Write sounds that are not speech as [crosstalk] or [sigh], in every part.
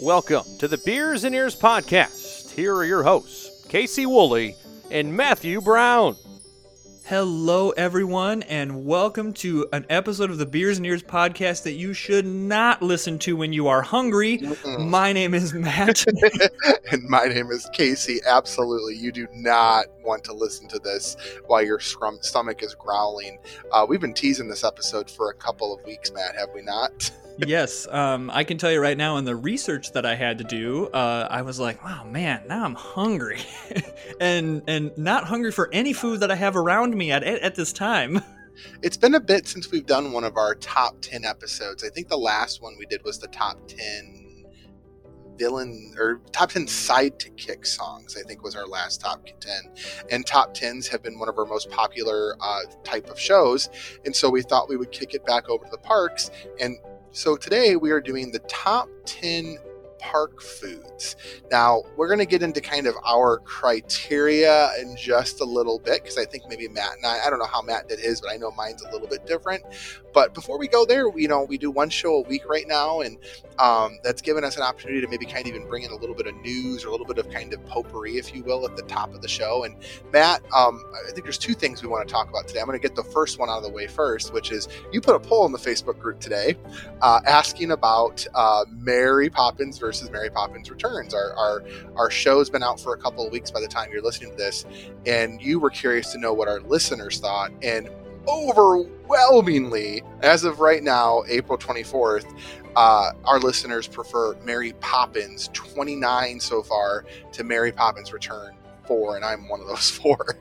Welcome to the Beers and Ears podcast. Here are your hosts, Casey Woolley and Matthew Brown. Hello, everyone, and welcome to an episode of the Beers and Ears podcast that you should not listen to when you are hungry. Mm-mm. My name is Matt. [laughs] and my name is Casey. Absolutely, you do not want to listen to this while your scrum- stomach is growling. Uh, we've been teasing this episode for a couple of weeks, Matt, have we not? [laughs] yes, um, I can tell you right now in the research that I had to do, uh, I was like, wow, man, now I'm hungry. [laughs] and and not hungry for any food that I have around me at, at this time. [laughs] It's been a bit since we've done one of our top 10 episodes. I think the last one we did was the top 10 villain or top 10 side to kick songs, I think was our last top 10. And top 10s have been one of our most popular uh, type of shows. And so we thought we would kick it back over to the parks. And so today we are doing the top 10 park foods. Now, we're going to get into kind of our criteria in just a little bit because I think maybe Matt and I, I don't know how Matt did his, but I know mine's a little bit different. But before we go there, you know, we do one show a week right now, and um, that's given us an opportunity to maybe kind of even bring in a little bit of news or a little bit of kind of potpourri, if you will, at the top of the show. And Matt, um, I think there's two things we want to talk about today. I'm going to get the first one out of the way first, which is you put a poll in the Facebook group today uh, asking about uh, Mary Poppins versus Mary Poppins Returns. Our, our our show's been out for a couple of weeks by the time you're listening to this, and you were curious to know what our listeners thought, and overwhelmingly, as of right now, April 24th, uh, our listeners prefer Mary Poppins 29 so far to Mary Poppins Return four, and I'm one of those [laughs] four.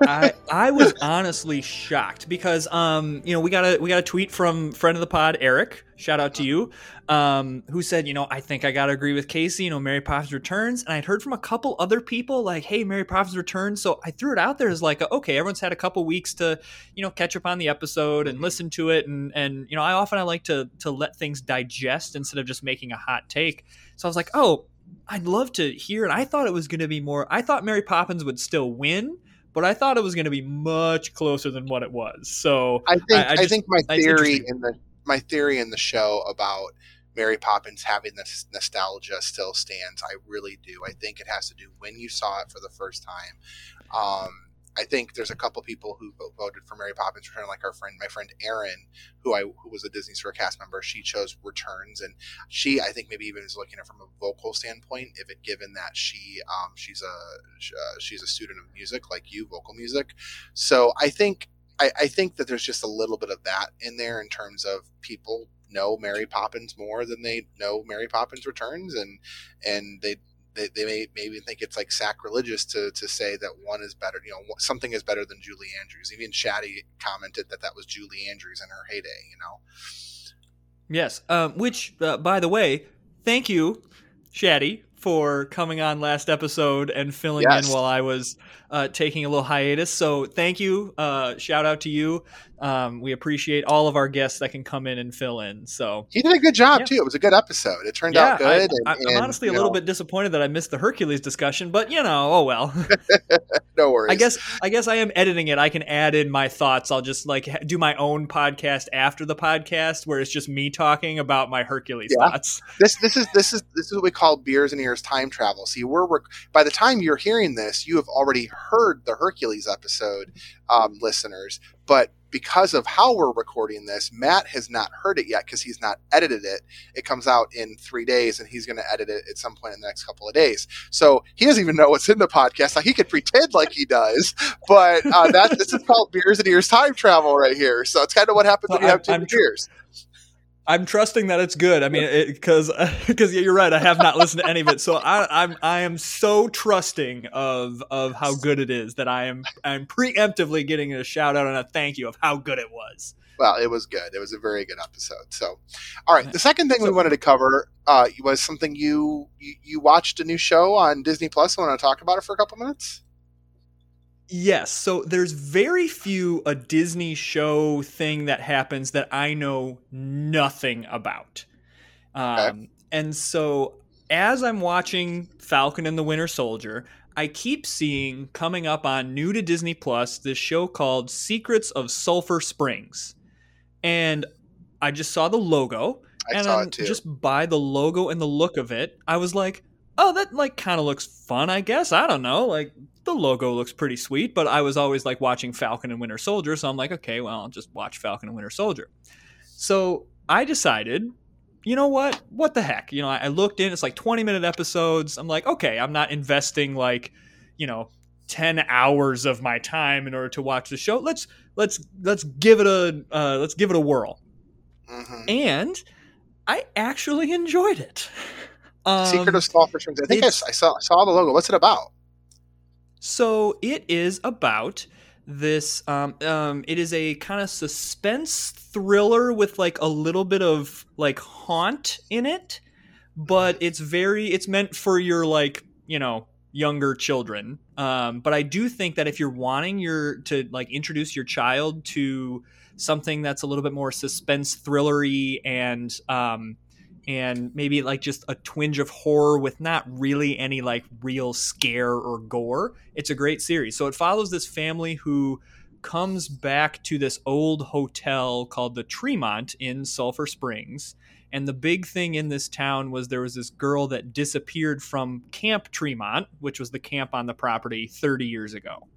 I I was honestly shocked because um you know we got a we got a tweet from friend of the pod Eric. Shout out to you. Um who said you know I think I gotta agree with Casey you know Mary Poppins Returns. And I'd heard from a couple other people like hey Mary Poppins Returns. So I threw it out there as like okay everyone's had a couple weeks to you know catch up on the episode and listen to it. And and you know I often I like to to let things digest instead of just making a hot take. So I was like oh I'd love to hear it. I thought it was going to be more. I thought Mary Poppins would still win, but I thought it was going to be much closer than what it was. So I think I- I, I think my theory in the my theory in the show about Mary Poppins having this nostalgia still stands. I really do. I think it has to do when you saw it for the first time. Um, I think there's a couple people who voted for Mary Poppins Return, like our friend, my friend Erin, who I who was a Disney Store cast member. She chose Returns, and she, I think, maybe even is looking at from a vocal standpoint. If it given that she, um, she's a uh, she's a student of music like you, vocal music. So I think I, I think that there's just a little bit of that in there in terms of people know Mary Poppins more than they know Mary Poppins Returns, and and they they, they may maybe think it's like sacrilegious to to say that one is better. You know, something is better than Julie Andrews. Even Shaddy commented that that was Julie Andrews in her heyday. You know, yes, um, which uh, by the way, thank you, Shaddy, for coming on last episode and filling Yes. in while I was uh, taking a little hiatus. So thank you. Uh, shout out to you. Um, we appreciate all of our guests that can come in and fill in. So he did a good job Yeah. too. It was a good episode. It turned out good. I, and, I, I'm and, honestly a little know, bit disappointed that I missed the Hercules discussion, but you know, oh well. [laughs] No worries. I guess I guess I am editing it. I can add in my thoughts. I'll just like do my own podcast after the podcast, where it's just me talking about my Hercules Yeah. thoughts. [laughs] this this is this is this is what we call beers and ears time travel. See, we're rec- by the time you're hearing this, you have already heard the Hercules episode, um, listeners. But because of how we're recording this, Matt has not heard it yet because he's not edited it. It comes out in three days, and he's going to edit it at some point in the next couple of days. So he doesn't even know what's in the podcast. Like he could pretend like he does, but uh, that this is called beers and ears time travel right here. So it's kind of what happens when you Well, have 2 I'm- I'm tr- beers. I'm trusting that it's good. I mean, because because [laughs] you're right. I have not listened to any of it, so I, I'm I am so trusting of of how good it is that I am I'm preemptively getting a shout out and a thank you of how good it was. well, it was good. It was a very good episode. So, all right. The second thing we wanted to cover uh, was something you, you you watched a new show on Disney Plus. I want to talk about it for a couple minutes. Yes. So there's very few a Disney show thing that happens that I know nothing about. Um, And so as I'm watching Falcon and the Winter Soldier, I keep seeing coming up on new to Disney Plus this show called Secrets of Sulphur Springs. And I just saw the logo I and saw it too. just by the logo and the look of it, I was like, oh, that like kind of looks fun, I guess. I don't know. Like the logo looks pretty sweet, but I was always like watching Falcon and Winter Soldier, so I'm like, okay, well, I'll just watch Falcon and Winter Soldier. So I decided, you know what? What the heck? You know, I, I looked in, it's like 20 minute episodes. I'm like, okay, I'm not investing like, you know, 10 hours of my time in order to watch the show. Let's let's let's give it a uh, let's give it a whirl. Mhm. And I actually enjoyed it. [laughs] Um, Secret of Sulphur Springs. I think I, I saw saw the logo. What's it about? So it is about this. Um, um, it is a kind of suspense thriller with like a little bit of like haunt in it, but it's very. It's meant for your like you know younger children. Um, but I do think that if you're wanting your to like introduce your child to something that's a little bit more suspense thrillery and um, and maybe like just a twinge of horror with not really any like real scare or gore. It's a great series. So it follows this family who comes back to this old hotel called the Tremont in Sulphur Springs. And the big thing in this town was there was this girl that disappeared from Camp Tremont, which was the camp on the property 30 years ago.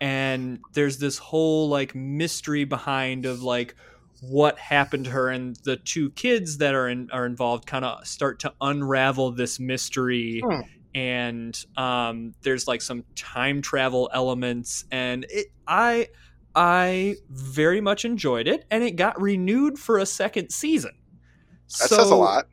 And there's this whole like mystery behind of like what happened to her and the two kids that are in, are involved kind of start to unravel this mystery Hmm. and um, there's like some time travel elements and it i i very much enjoyed it and it got renewed for a second season That says a lot.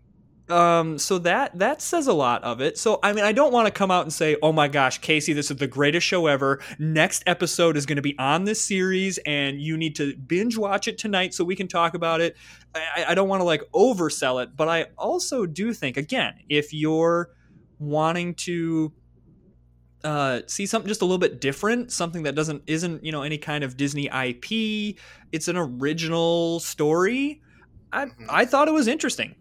Um so that that says a lot of it so i mean i don't want to come out and say oh my gosh casey this is the greatest show ever next episode is going to be on this series and you need to binge watch it tonight so we can talk about it i, I don't want to like oversell it but i also do think again if you're wanting to uh, see something just a little bit different, something that doesn't isn't you know any kind of Disney IP. It's an original story. I Mhm. I thought it was interesting.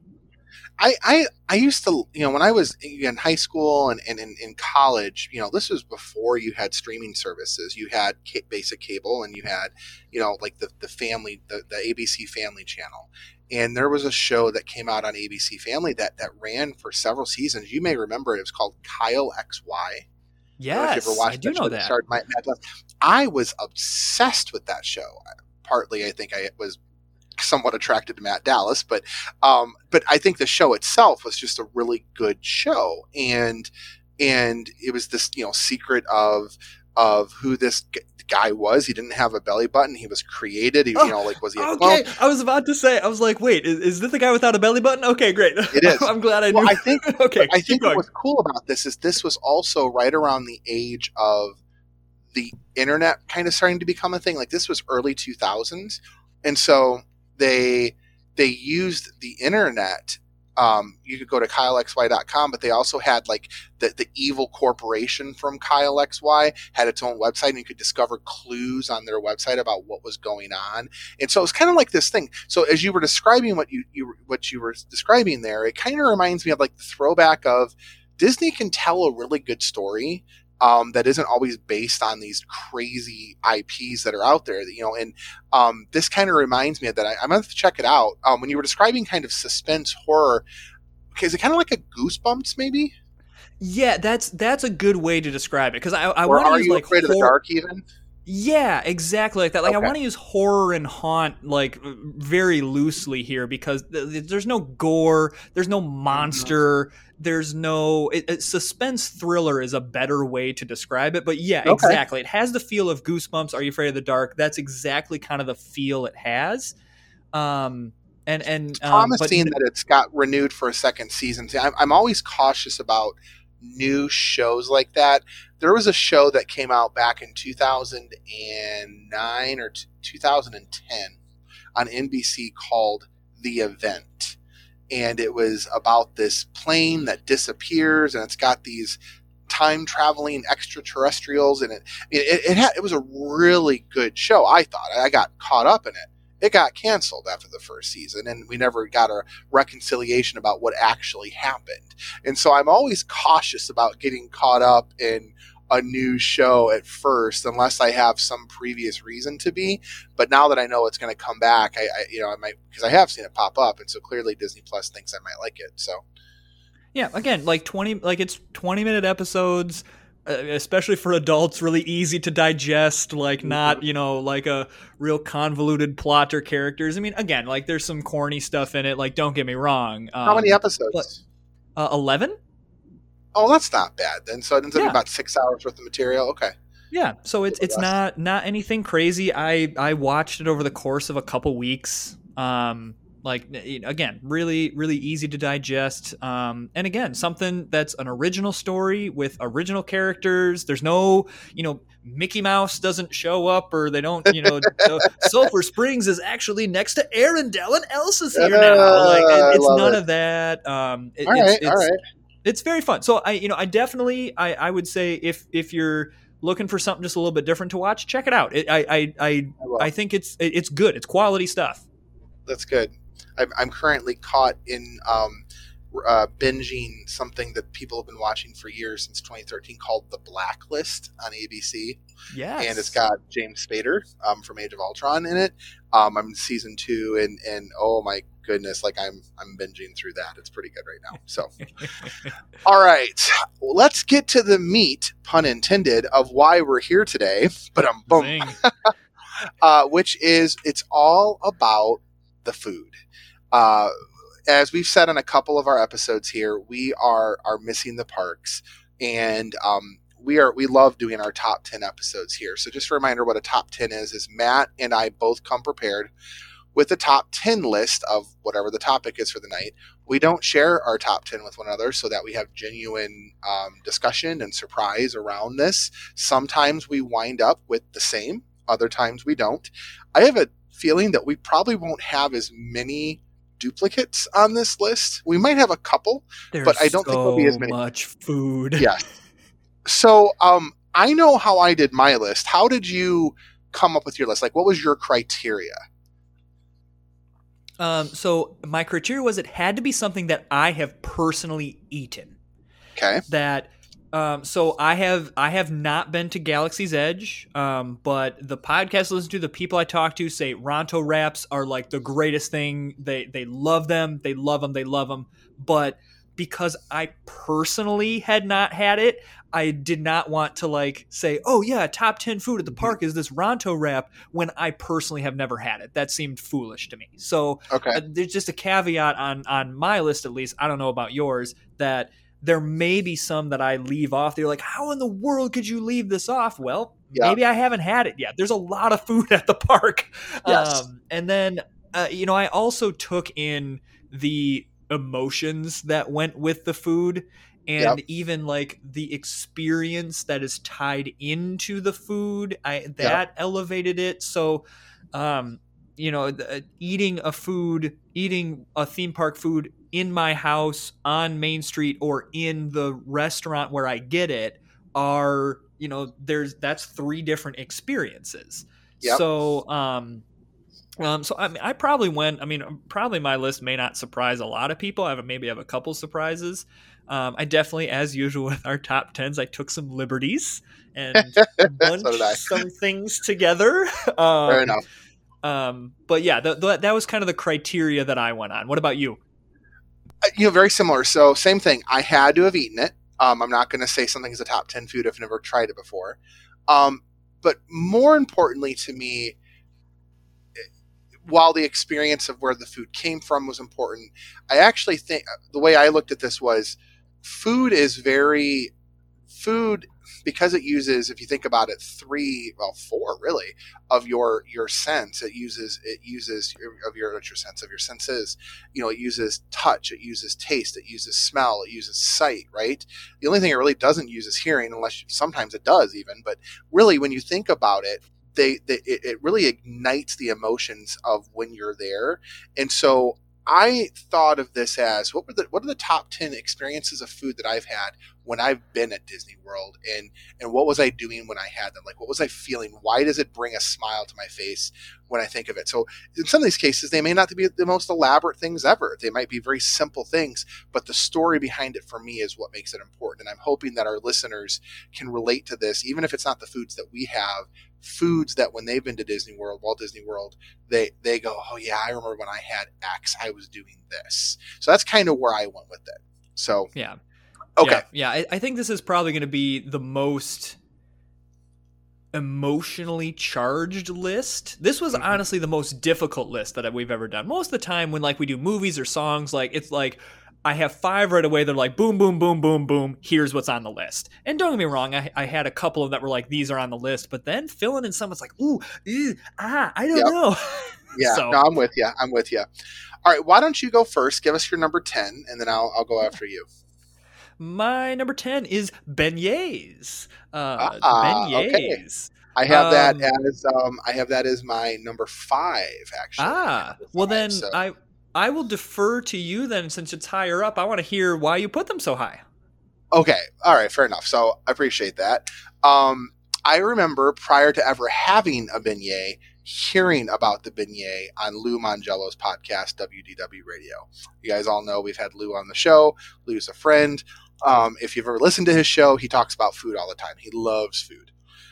I, I I used to you know when I was in high school and, and in, in college you know this was before you had streaming services. You had ca- basic cable and you had you know like the the family the, the ABC Family Channel. And there was a show that came out on ABC Family that that ran for several seasons. You may remember it. Was called Kyle XY I don't know if Yes, watched I do know that. Matt I was obsessed with that show. Partly, I think I was somewhat attracted to Matt Dallas, but um, but I think the show itself was just a really good show, and and it was this you know secret of of who this g- guy was. He didn't have a belly button. He was created. He, Oh, you know, like was he a Okay, clone? I was about to say. I was like, wait, is, is this the guy without a belly button? Okay, great. It is. [laughs] I'm glad I knew. I think [laughs] okay, I think going. what's cool about this is this was also right around the age of the internet kind of starting to become a thing. Like this was early 2000s, and so they they used the internet. Um, you could go to kylexy.com, but they also had like the, the evil corporation from Kyle XY had its own website, and you could discover clues on their website about what was going on. And so it was kind of like this thing. So as you were describing what you, you what you were describing there, it kind of reminds me of like the throwback of Disney can tell a really good story um, that isn't always based on these crazy IPs that are out there. You know, and um, this kind of reminds me of that. I, I'm gonna have to check it out. Um, when you were describing kind of suspense horror, okay, is it kind of like a Goosebumps maybe, Yeah, that's that's a good way to describe it because I I want to are use you like afraid of the dark even? Yeah, exactly like that. Like I want to use horror and haunt like very loosely here because th- th- there's no gore, there's no monster, there's no it, it- suspense thriller is a better way to describe it. But yeah, Okay. exactly. It has the feel of Goosebumps. Are you afraid of the dark? That's exactly kind of the feel it has. Um, and and um, but promising that it's got renewed for a second season. See, I'm, I'm always cautious about new shows like that. There was a show that came out back in 2009 or t- 2010 on NBC called The Event. And it was about this plane that disappears and it's got these time traveling extraterrestrials and it it, it, had, it was a really good show i thought i got caught up in it it got canceled after the first season and we never got a reconciliation about what actually happened and so i'm always cautious about getting caught up in a new show at first unless I have some previous reason to be. But now that I know it's going to come back, I, I you know I might because I have seen it pop up, and so clearly Disney Plus thinks I might like it. So yeah, again, like twenty, like it's twenty minute episodes. Uh, especially for adults, really easy to digest. Like not, you know, like a real convoluted plot or characters. I mean, again, like there's some corny stuff in it. Like, don't get me wrong. Um, How many um, episodes? Uh, Eleven. Oh, that's not bad then. So it ends up yeah. about six hours worth of material. Okay. Yeah, so it's it's not not anything crazy. I I watched it over the course of a couple weeks. Um, like again really really easy to digest um, and again something that's an original story with original characters. There's no you know mickey mouse doesn't show up or they don't you know [laughs] sulphur springs is actually next to arendelle and elsa's here now. Like it's none it. of that um, it, all right, it's, it's, all right. it's very fun. So i you know i definitely i i would say if if you're looking for something just a little bit different to watch check it out. It, i i i, I, I think it's it's good. It's quality stuff. That's good I'm, I'm currently caught in um, uh, binging something that people have been watching for years since 2013 called The Blacklist on ABC. Yeah, and it's got James Spader um, from Age of Ultron in it. Um, I'm in season two, and and oh my goodness, like I'm I'm binging through that. It's pretty good right now. So, [laughs] all right, well, let's get to the meat, pun intended, of why we're here today. But I'm boom, uh, which is it's all about the food. Uh, as we've said on a couple of our episodes here, we are are missing the parks, and um, we are we love doing our top ten episodes here. So just a reminder, what a top ten is is Matt and I both come prepared with a top 10 list of whatever the topic is for the night. We don't share our top 10 with one another so that we have genuine um, discussion and surprise around this. Sometimes we wind up with the same, other times we don't. I have a feeling that we probably won't have as many duplicates on this list. We might have a couple, There's but I don't so think there'll be as many. Much food. Yeah. So um, I know how I did my list. How did you come up with your list? Like, what was your criteria? Um, so my criteria was it had to be something that I have personally eaten. Okay. That um, so I have I have not been to Galaxy's Edge, um, but the podcast I listen to, the people I talk to say Ronto wraps are like the greatest thing. They they love them, they love them, they love them. But because I personally had not had it, I did not want to like say, oh yeah, top ten food at the park is this Ronto wrap when I personally have never had it. That seemed foolish to me. So okay. uh, there's just a caveat on on my list at least. I don't know about yours that there may be some that I leave off. They're like, how in the world could you leave this off? Well, yeah. maybe I haven't had it yet. There's a lot of food [laughs] at the park. Yes. Um, and then, uh, you know, I also took in the emotions that went with the food and yep. even like the experience that is tied into the food. I that yep. elevated it. So, um, you know, the, eating a food, eating a theme park food in my house on Main Street or in the restaurant where I get it are you know there's that's three different experiences. Yep. So um um, so I mean, I probably went. I mean, probably my list may not surprise a lot of people. I have maybe have a couple surprises. Um, I definitely, as usual [laughs] with our top tens, I took some liberties and [laughs] bunched so some things together. [laughs] Um, Fair enough. Um, but yeah, the, the, that was kind of the criteria that I went on. What about you? Uh, you know, very similar. So same thing. I had to have eaten it. Um, I'm not going to say something is a top ten food if I've never tried it before. Um, but more importantly to me, while the experience of where the food came from was important, I actually think the way I looked at this was food is very food because it uses if you think about it three well four really of your your sense it uses it uses of your your sense of your senses. You know it uses touch it uses taste it uses smell it uses sight right? The only thing it really doesn't use is hearing unless sometimes it does even but really when you think about it they, they it, it really ignites the emotions of when you're there. And so I thought of this as what were the what are the top ten experiences of food that I've had when I've been at Disney World and and what was I doing when I had them? Like what was I feeling? Why does it bring a smile to my face when I think of it? So in some of these cases, they may not be the most elaborate things ever. They might be very simple things, but the story behind it for me is what makes it important. And I'm hoping that our listeners can relate to this, even if it's not the foods that we have, foods that when they've been to Disney World, Walt Disney World, they they go, oh yeah, I remember when I had X, I was doing this. So that's kind of where I went with it. So yeah, okay, yeah, yeah I, I think this is probably going to be the most emotionally charged list. This was Mhm. honestly the most difficult list that we've ever done. Most of the time when like we do movies or songs, like it's like I have five right away. They're like boom, boom, boom, boom, boom. Here's what's on the list. And don't get me wrong, I, I had a couple of that were like these are on the list, but then filling in someone's like ooh, ew, ah, I don't Yep. know. [laughs] yeah, So- no, I'm with you. I'm with you. All right, why don't you go first? Give us your number ten, and then I'll I'll go after you. My number ten is beignets. Uh, okay. beignets. I have that Um, as um I have that as my number five actually. Ah, Number well then so- I I will defer to you then since it's higher up. I want to hear why you put them so high. Okay. All right. Fair enough. So I appreciate that. Um, I remember prior to ever having a beignet, hearing about the beignet on Lou Mongello's podcast, WDW Radio. You guys all know we've had Lou on the show. Lou's a friend. Um, if you've ever listened to his show, he talks about food all the time. He loves food.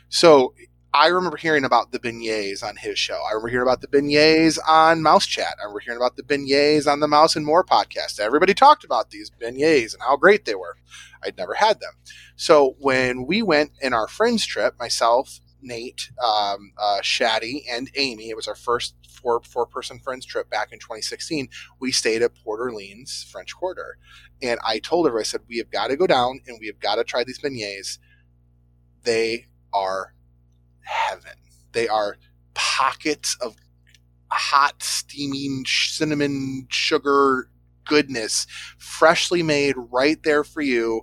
So I remember hearing about the beignets on his show. I remember hearing about the beignets on Mouse Chat. I remember hearing about the beignets on the Mouse and More podcast. Everybody talked about these beignets and how great they were. I'd never had them. So when we went in our friends trip, myself, Nate, um, uh, Shaddy, and Amy, it was our first four four person friends trip back in 2016. We stayed at Port Orleans French Quarter, and I told her I said we have got to go down and we have got to try these beignets. They are heaven. They are pockets of hot, steaming cinnamon sugar goodness, freshly made right there for you.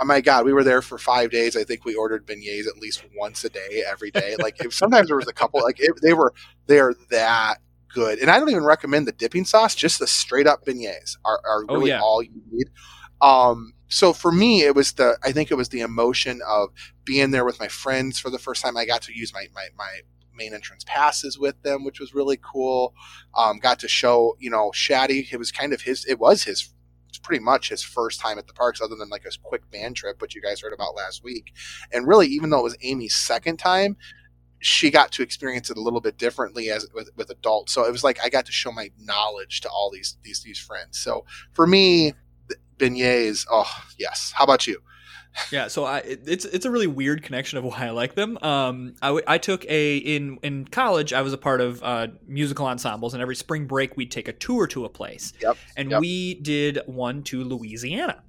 Oh my God, we were there for five days. I think we ordered beignets at least once a day, every day. Like if, sometimes there was a couple. Like it, they were, they are that good. And I don't even recommend the dipping sauce. Just the straight up beignets are, are Oh, really yeah. all you need. Um, so for me, it was the. I think it was the emotion of being there with my friends for the first time. I got to use my my my main entrance passes with them, which was really cool. Um, got to show, you know, Shaddy. It was kind of his. It was his. It's pretty much his first time at the parks, other than like a quick band trip, which you guys heard about last week. And really, even though it was Amy's second time, she got to experience it a little bit differently as with, with adults. So it was like I got to show my knowledge to all these these these friends. So for me, beignets. Oh yes. How about you? Yeah, so I it- it's it's a really weird connection of why I like them. Um, I, w- I took a in in college. I was a part of uh, musical ensembles, and every spring break we'd take a tour to a place. Yep, And yep. we did one to Louisiana,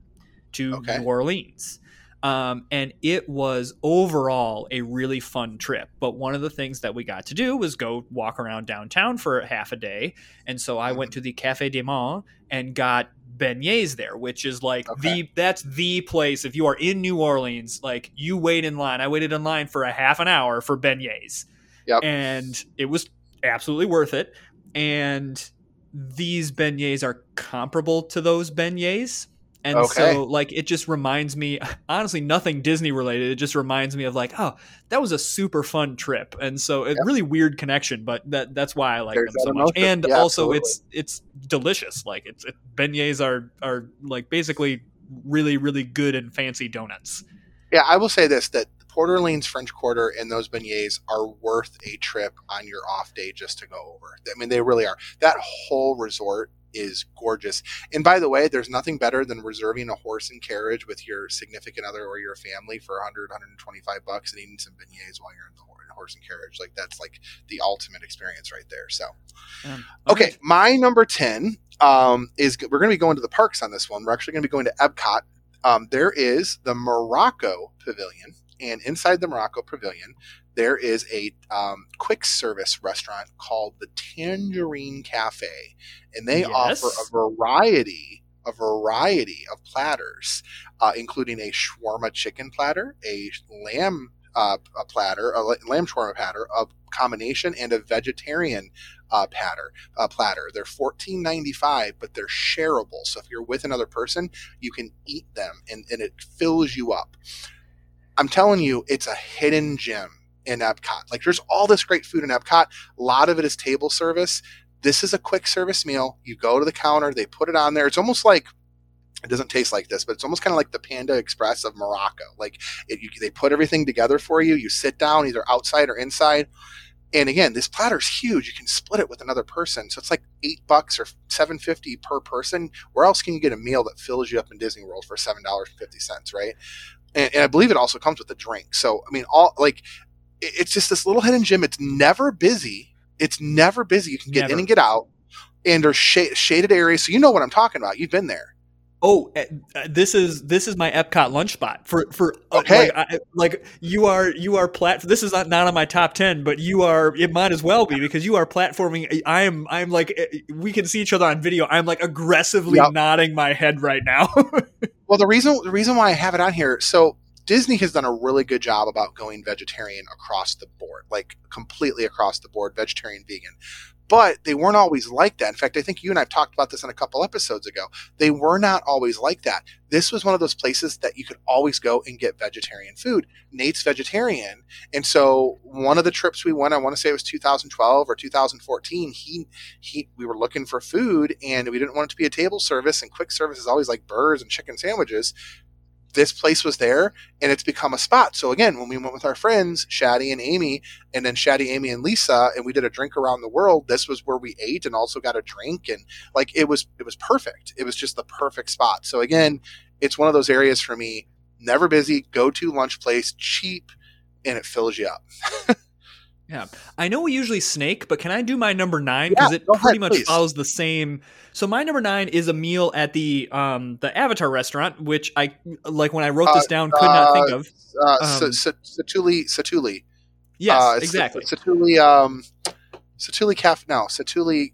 to Okay. New Orleans. Um, and it was overall a really fun trip. But one of the things that we got to do was go walk around downtown for half a day. And so I went to the Cafe du Monde and got beignets there, which is like Okay. the that's the place. If you are in New Orleans, like you wait in line. I waited in line for a half an hour for beignets, Yep. and it was absolutely worth it. And these beignets are comparable to those beignets. And Okay. so, like, it just reminds me, [laughs] honestly, nothing Disney related. It just reminds me of, like, oh, that was a super fun trip. And so, a Yep. really weird connection, but that that's why I like There's them so much. emotion. And Yeah, also, absolutely. it's it's delicious. Like, it's it, beignets are are like basically really really good and fancy donuts. Yeah, I will say this: that Port Orleans French Quarter and those beignets are worth a trip on your off day just to go over. I mean, they really are. That whole resort is gorgeous. And by the way, there's nothing better than reserving a horse and carriage with your significant other or your family for 100, 125 bucks and eating some beignets while you're in the horse and carriage. Like that's like the ultimate experience right there. So. Um, Okay, my number 10 um, is we're going to be going to the parks on this one. We're actually going to be going to Epcot. Um, there is the Morocco Pavilion, and inside the Morocco Pavilion, there is a um, quick service restaurant called the Tangerine Cafe, and they Yes. offer a variety. A variety of platters, uh, including a shawarma chicken platter, a lamb uh, a platter, a lamb shawarma platter, a combination, and a vegetarian uh, platter. Uh, platter. They're fourteen ninety five, but they're shareable. So if you're with another person, you can eat them, and, and it fills you up. I'm telling you, it's a hidden gem in Epcot. Like there's all this great food in Epcot. A lot of it is table service. This is a quick service meal. You go to the counter, they put it on there. It's almost like it doesn't taste like this, but it's almost kind of like the Panda Express of Morocco. Like it, you, they put everything together for you. You sit down either outside or inside. And again, this platter is huge. You can split it with another person, so it's like eight bucks or seven fifty per person. Where else can you get a meal that fills you up in Disney World for seven dollars and fifty cents, right? And, and I believe it also comes with a drink. So I mean, all like it's just this little hidden gym. It's never busy. It's never busy. You can get Never. in and get out, and there's sh- shaded areas. So you know what I'm talking about. You've been there. Oh, eh, uh, this is this is my Epcot lunch spot for for uh, Okay. like, I, like you are you are plat. This is not, not on my top ten, but you are. It might as well be because you are platforming. I am I'm like eh, we can see each other on video. I'm like aggressively Yep. nodding my head right now. [laughs] Well, the reason the reason why I have it on here, so Disney has done a really good job about going vegetarian across the board, like completely across the board, vegetarian, vegan. But they weren't always like that. In fact, I think you and I've talked about this in a couple episodes ago. They were not always like that. This was one of those places that you could always go and get vegetarian food. Nate's vegetarian, and so one of the trips we went, I want to say it was 2012 or 2014. He he, we were looking for food, and we didn't want it to be a table service. And quick service is always like burgers and chicken sandwiches this place was there and it's become a spot. So again, when we went with our friends, Shaddy and Amy, and then Shaddy, Amy, and Lisa, and we did a drink around the world, this was where we ate and also got a drink and like it was it was perfect. It was just the perfect spot. So again, it's one of those areas for me, never busy, go to lunch place, cheap, and it fills you up. [laughs] I know we usually snake, but can I do my number nine because Yeah, it go ahead, pretty much please. follows the same. So my number nine is a meal at the um the Avatar restaurant, which I like when I wrote this Uh, down could not think uh, of. Uh, Um, Sa- Sa- Satuli, Satuli. Yes, uh, exactly. Satuli, um, Satuli Cafe, no, Satuli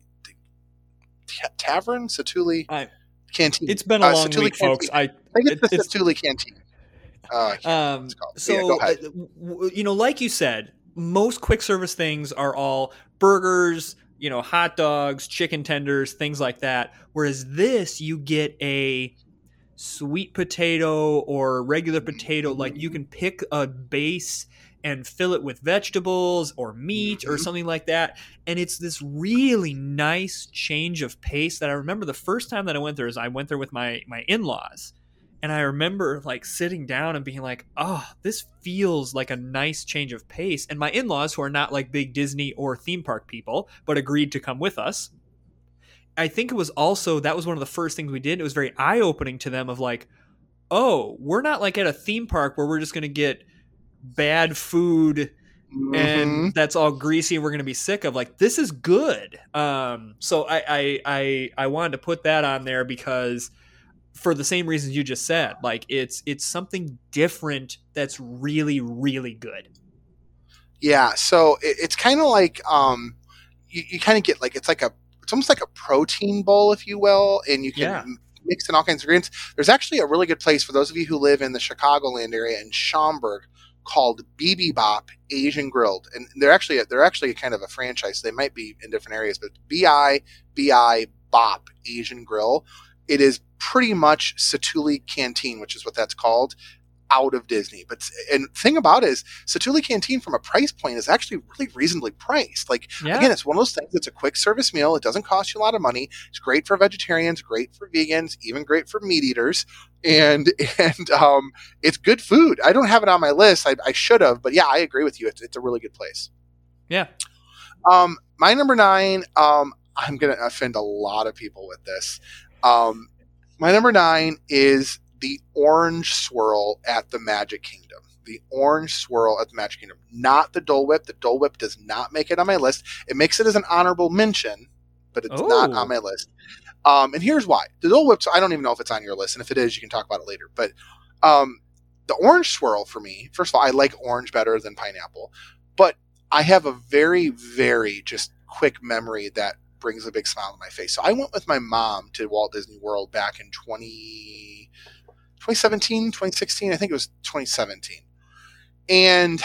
Tavern, Satuli I- Canteen. It's been a uh, long Satuli week, folks. I I think it's It- the it's- Satuli Canteen. Uh, I can't remember what Um, so, yeah, uh, you know, like you said, most quick service things are all burgers, you know, hot dogs, chicken tenders, things like that. Whereas this, you get a sweet potato or regular potato. Like you can pick a base and fill it with vegetables or meat or Mhm. something like that. And it's this really nice change of pace that I remember the first time that I went there is I went there with my my in-laws. And I remember like sitting down and being like, oh, this feels like a nice change of pace. And my in laws, who are not like big Disney or theme park people, but agreed to come with us, I think it was also that was one of the first things we did. It was very eye opening to them of like, oh, we're not like at a theme park where we're just going to get bad food Mhm. and that's all greasy and we're going to be sick of like this is good um so I, I i i wanted to put that on there because for the same reasons you just said like it's it's something different that's really really good Yeah, so it, it's kind of like um, you, you kind of get like it's like a it's almost like a protein bowl, if you will, and you can Yeah. mix in all kinds of ingredients. There's actually a really good place for those of you who live in the Chicagoland area in Schaumburg called Bibibop Asian Grilled, and they're actually they're actually kind of a franchise. They might be in different areas, but BI BI Bop Asian Grill. It is pretty much Satuli Canteen, which is what that's called, out of Disney. But and thing about it is Satuli Canteen from a price point is actually really reasonably priced. Like yeah again, it's one of those things. It's a quick service meal. It doesn't cost you a lot of money. It's great for vegetarians, great for vegans, even great for meat eaters, and [laughs] and um, it's good food. I don't have it on my list. I, I should have, but yeah, I agree with you. It's, it's a really good place. yeah Um, my number nine. Um, I'm gonna offend a lot of people with this. Um, my number nine is the orange swirl at the Magic Kingdom. The orange swirl at the Magic Kingdom, not the Dole Whip. The Dole Whip does not make it on my list. It makes it as an honorable mention, but it's not Oh. on my list. Um, and here's why: the Dole Whip. I don't even know if it's on your list, and if it is, you can talk about it later. But um, the orange swirl for me, first of all, I like orange better than pineapple, but I have a very, very just quick memory that brings a big smile to my face. So I went with my mom to Walt Disney World back in 20, 2017, 2016. I think it was 2017. and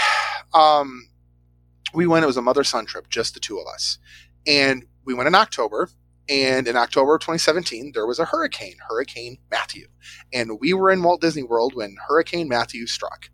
um, we went. It was a mother son trip, just the two of us, and we went in October. And in October of 2017, there was a hurricane, Hurricane Matthew, and we were in Walt Disney World when Hurricane Matthew struck,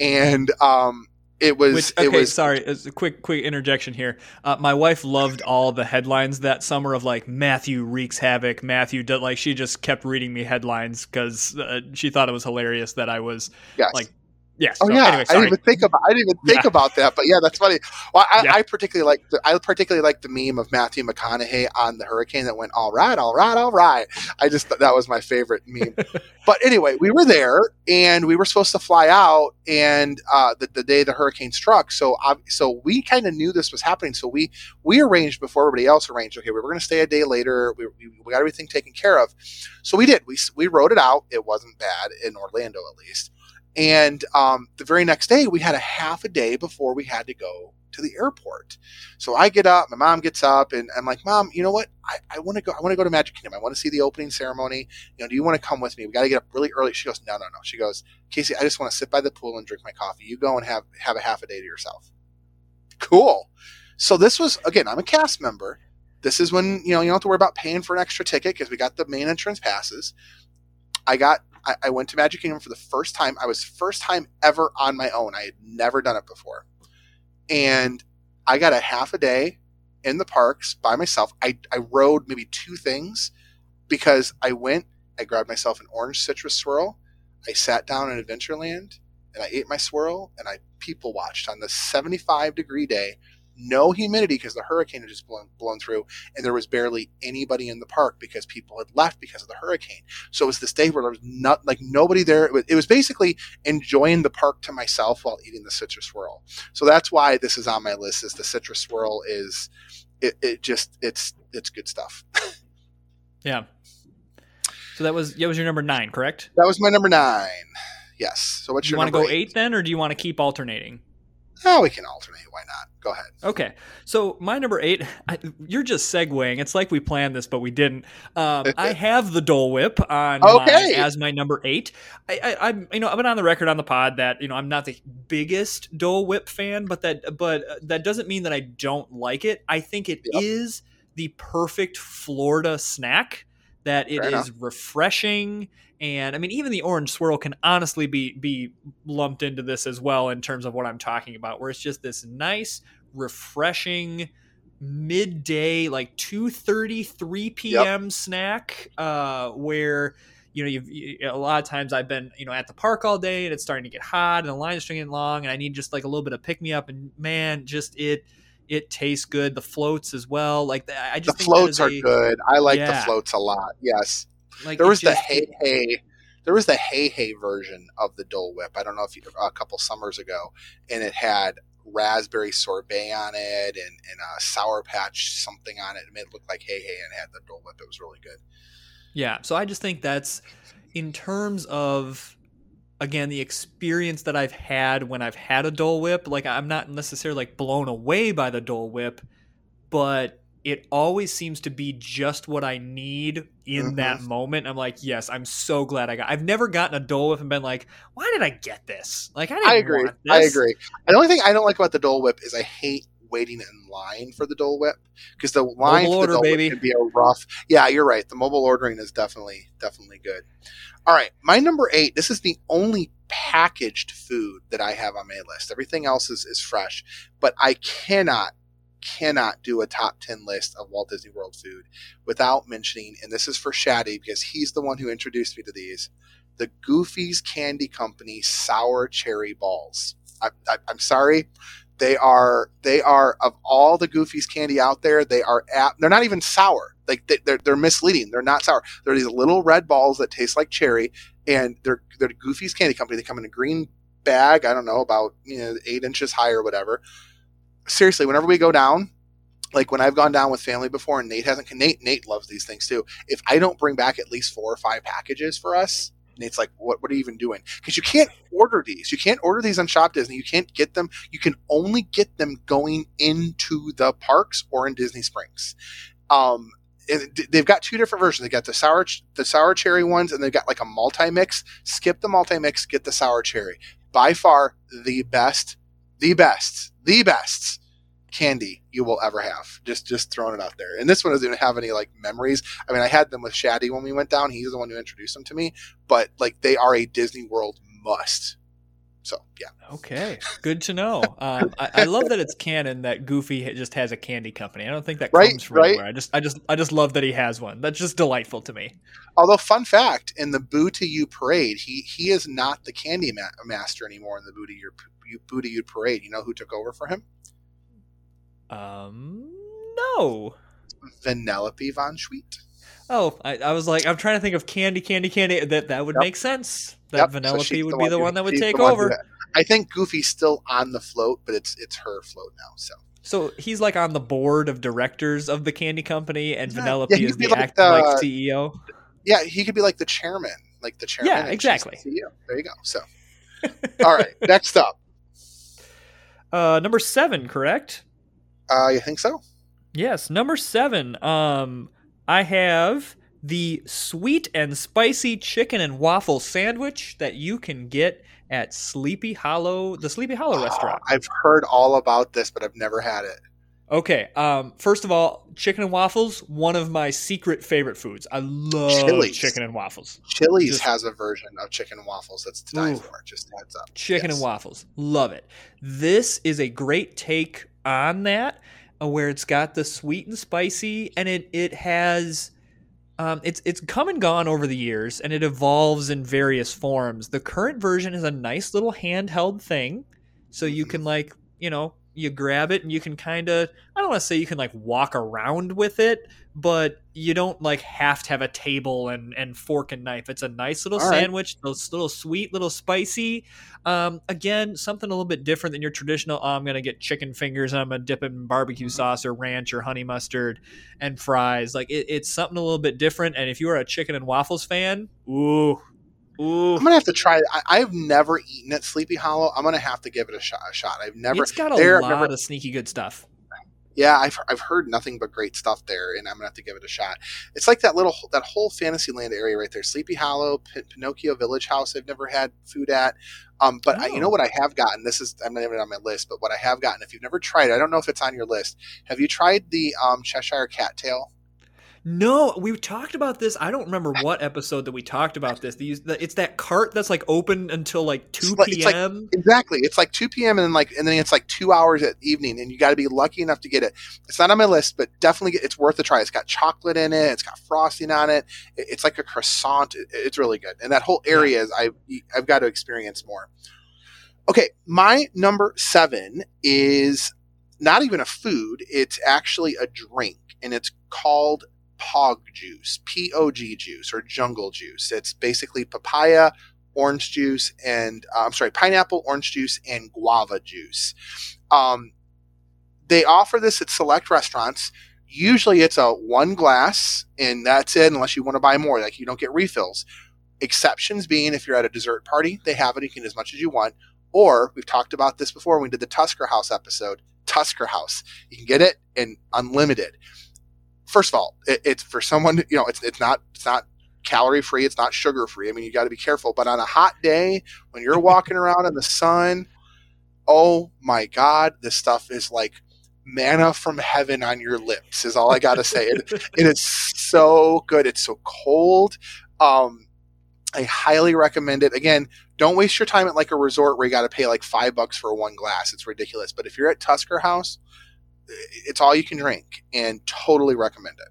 and um, it was. Which, okay, it was sorry, as a quick quick interjection here. Uh, my wife loved all the headlines that summer of like Matthew wreaks havoc. Matthew, do, like she just kept reading me headlines because uh, she thought it was hilarious that I was yes. like Yes. Oh so yeah, anyway, I didn't even think about. I didn't even think Yeah. about that, but yeah, that's funny. Well, I, Yeah. I particularly like. The, I particularly like the meme of Matthew McConaughey on the hurricane that went all right, all right, all right. I just thought that was my favorite meme. [laughs] but anyway, we were there and we were supposed to fly out, and uh, the, the day the hurricane struck. So uh, so we kind of knew this was happening. So we we arranged before everybody else arranged. Okay, we were going to stay a day later. We, we, we got everything taken care of. So we did. We we wrote it out. It wasn't bad in Orlando, at least. And um, the very next day, we had a half a day before we had to go to the airport. So I get up, my mom gets up, and I'm like, Mom, you know what? I, I want to go. I want to go to Magic Kingdom. I want to see the opening ceremony. You know, do you want to come with me? We got to get up really early. She goes, No, no, no. She goes, Casey, I just want to sit by the pool and drink my coffee. You go and have have a half a day to yourself. Cool. So this was again. I'm a cast member. This is when you know you don't have to worry about paying for an extra ticket because we got the main entrance passes. I got I, I went to Magic Kingdom for the first time. I was first time ever on my own. I had never done it before. And I got a half a day in the parks by myself. I, I rode maybe two things because I went, I grabbed myself an orange citrus swirl. I sat down in Adventureland and I ate my swirl and I people watched on the 75 degree day. No humidity because the hurricane had just blown, blown through, and there was barely anybody in the park because people had left because of the hurricane. So it was this day where there was not like nobody there. It was, it was basically enjoying the park to myself while eating the citrus swirl. So that's why this is on my list. Is the citrus swirl is it, it just it's it's good stuff. [laughs] yeah. So that was that was your number nine, correct? That was my number nine. Yes. So what's Do you your want to go eight then, or do you want to keep alternating? Oh, we can alternate. Why not? Go ahead. Okay, so my number eight, I, you're just segueing. It's like we planned this, but we didn't. Um, I [laughs] have the Dole Whip on Okay. my, as my number eight. I, I, I'm, you know, I've been on the record on the pod that you know I'm not the biggest Dole Whip fan, but that, but uh, that doesn't mean that I don't like it. I think it is Yep. the perfect Florida snack. That it Fair is enough. refreshing. And I mean, even the orange swirl can honestly be be lumped into this as well in terms of what I'm talking about, where it's just this nice, refreshing midday, like 2:30, 3 p.m. snack, uh, where you know you've you, a lot of times I've been you know at the park all day and it's starting to get hot and the line's getting long and I need just like a little bit of pick me up and man, just it it tastes good. The floats as well, like the, I The just think floats are a- good. I like the floats a lot. Yes. Like There was the Hei Hei. There was the Hei Hei version of the Dole Whip. I don't know if you a couple summers ago, and it had raspberry sorbet on it and, and a sour patch something on it. It made it look like Hei Hei and had the Dole Whip. It was really good. Yeah, so I just think that's in terms of again the experience that I've had when I've had a Dole Whip. Like I'm not necessarily like blown away by the Dole Whip, but it always seems to be just what I need in Mhm. that moment. I'm like, yes, I'm so glad I got. I've never gotten a Dole Whip and been like, why did I get this? Like I didn't I agree. I agree. The only thing I don't like about the Dole Whip is I hate waiting in line for the Dole Whip because the line Mobile for order, the Dole baby. Whip can be a rough. Yeah, you're right. The mobile ordering is definitely definitely good. All right, my number eight. This is the only packaged food that I have on my list. Everything else is is fresh, but I cannot cannot do a top 10 list of Walt Disney World food without mentioning, and this is for Shaddy because he's the one who introduced me to these, the Goofy's Candy Company sour cherry balls. I, I, I'm sorry, they are they are of all the Goofy's candy out there, they are at, they're not even sour. Like they, they're they're misleading. They're not sour. They're these little red balls that taste like cherry, and they're they're Goofy's Candy Company. They come in a green bag. I don't know about you know eight inches high or whatever. Seriously, whenever we go down, like when I've gone down with family before, and Nate hasn't. Nate Nate loves these things too. If I don't bring back at least four or five packages for us, Nate's like, "What? What are you even doing?" Because you can't order these. You can't order these on Shop Disney. You can't get them. You can only get them going into the parks or in Disney Springs. Um, they've got two different versions. They got the sour, the sour cherry ones, and they've got like a multi mix. Skip the multi mix, get the sour cherry. by far the best, the best, the best candy you will ever have. Just just throwing it out there. And this one doesn't even have any like memories. I mean, I had them with Shaddy when we went down. He's the one who introduced them to me. But like they are a Disney World must. So yeah. Okay, good to know. Um, I, I, love that it's canon that Goofy just has a candy company. I don't think that right, comes from right. anywhere. I just, I just, I just love that he has one. That's just delightful to me. Although, fun fact: in the Boo to You parade, he he is not the candy ma- master anymore in the Boo to You Boo to You parade. You know who took over for him? Um, no. Vanellope von Schweet. Oh, I, I, was like, I'm trying to think of candy, candy, candy. That that would yep. make sense. That yep. Vanellope so would the be the one that would take over. I think Goofy's still on the float, but it's it's her float now. So. So he's like on the board of directors of the candy company, and yeah. Vanellope yeah, is the like act the, like CEO. Yeah, he could be like the chairman, like the chairman. Yeah, exactly. The there you go. So, [laughs] all right, next up. Uh, number seven, correct? Uh, you think so? Yes, number seven. Um, I have the sweet and spicy chicken and waffle sandwich that you can get at Sleepy Hollow, the Sleepy Hollow oh, restaurant. I've heard all about this, but I've never had it. Okay. Um, first of all, chicken and waffles, one of my secret favorite foods. I love Chili's. chicken and waffles. Chili's Just, has a version of chicken and waffles that's to die ooh, for. Just heads up. Chicken yes. and waffles. Love it. This is a great take on that uh, where it's got the sweet and spicy and it it has um, it's it's come and gone over the years and it evolves in various forms. The current version is a nice little handheld thing, so you can like you know you grab it and you can kind of I don't want to say you can like walk around with it, but you don't like have to have a table and and fork and knife. It's a nice little All sandwich, right. those little sweet, little spicy. Um, again, something a little bit different than your traditional. Oh, I'm gonna get chicken fingers and I'm gonna dip it in barbecue mm-hmm. sauce or ranch or honey mustard and fries. Like it, it's something a little bit different. And if you are a chicken and waffles fan, ooh, Ooh. I'm gonna have to try it. I, have never eaten at Sleepy Hollow. I'm gonna have to give it a shot. A shot. I've never. It's got a there, lot never, of sneaky good stuff. Yeah, I've I've heard nothing but great stuff there, and I'm gonna have to give it a shot. It's like that little that whole Fantasyland area right there, Sleepy Hollow, P- Pinocchio Village House. I've never had food at, um, but oh. I, you know oh. what I have gotten. This is I'm not even on my list, but what I have gotten. If you've never tried it, I don't know if it's on your list. Have you tried the um, Cheshire Cat Tail? No, we talked about this. I don't remember what episode that we talked about this. These, it's that cart that's like open until like two p.m. Like, exactly, it's like two p.m. and then like and then it's like two hours at evening, and you got to be lucky enough to get it. It's not on my list, but definitely get, it's worth a try. It's got chocolate in it. It's got frosting on it. It's like a croissant. It's really good, and that whole area yeah. is I I've got to experience more. Okay, my number seven is not even a food. It's actually a drink, and it's called POG juice, P O G juice, or jungle juice. It's basically papaya, orange juice, and uh, I'm sorry, pineapple, orange juice, and guava juice. Um, they offer this at select restaurants. Usually it's a one glass, and that's it, unless you want to buy more. Like you don't get refills. Exceptions being if you're at a dessert party, they have it. You can as much as you want. Or we've talked about this before we did the Tusker House episode. Tusker House, you can get it in unlimited first of all, it, it's for someone, you know, it's, it's not, it's not calorie free. It's not sugar free. I mean, you got to be careful, but on a hot day when you're [laughs] walking around in the sun, oh my God, this stuff is like manna from heaven on your lips is all I got to say. It, it is so good. It's so cold. Um, I highly recommend it. Again, don't waste your time at like a resort where you got to pay like five bucks for one glass. It's ridiculous. But if you're at Tusker House, it's all you can drink and totally recommend it.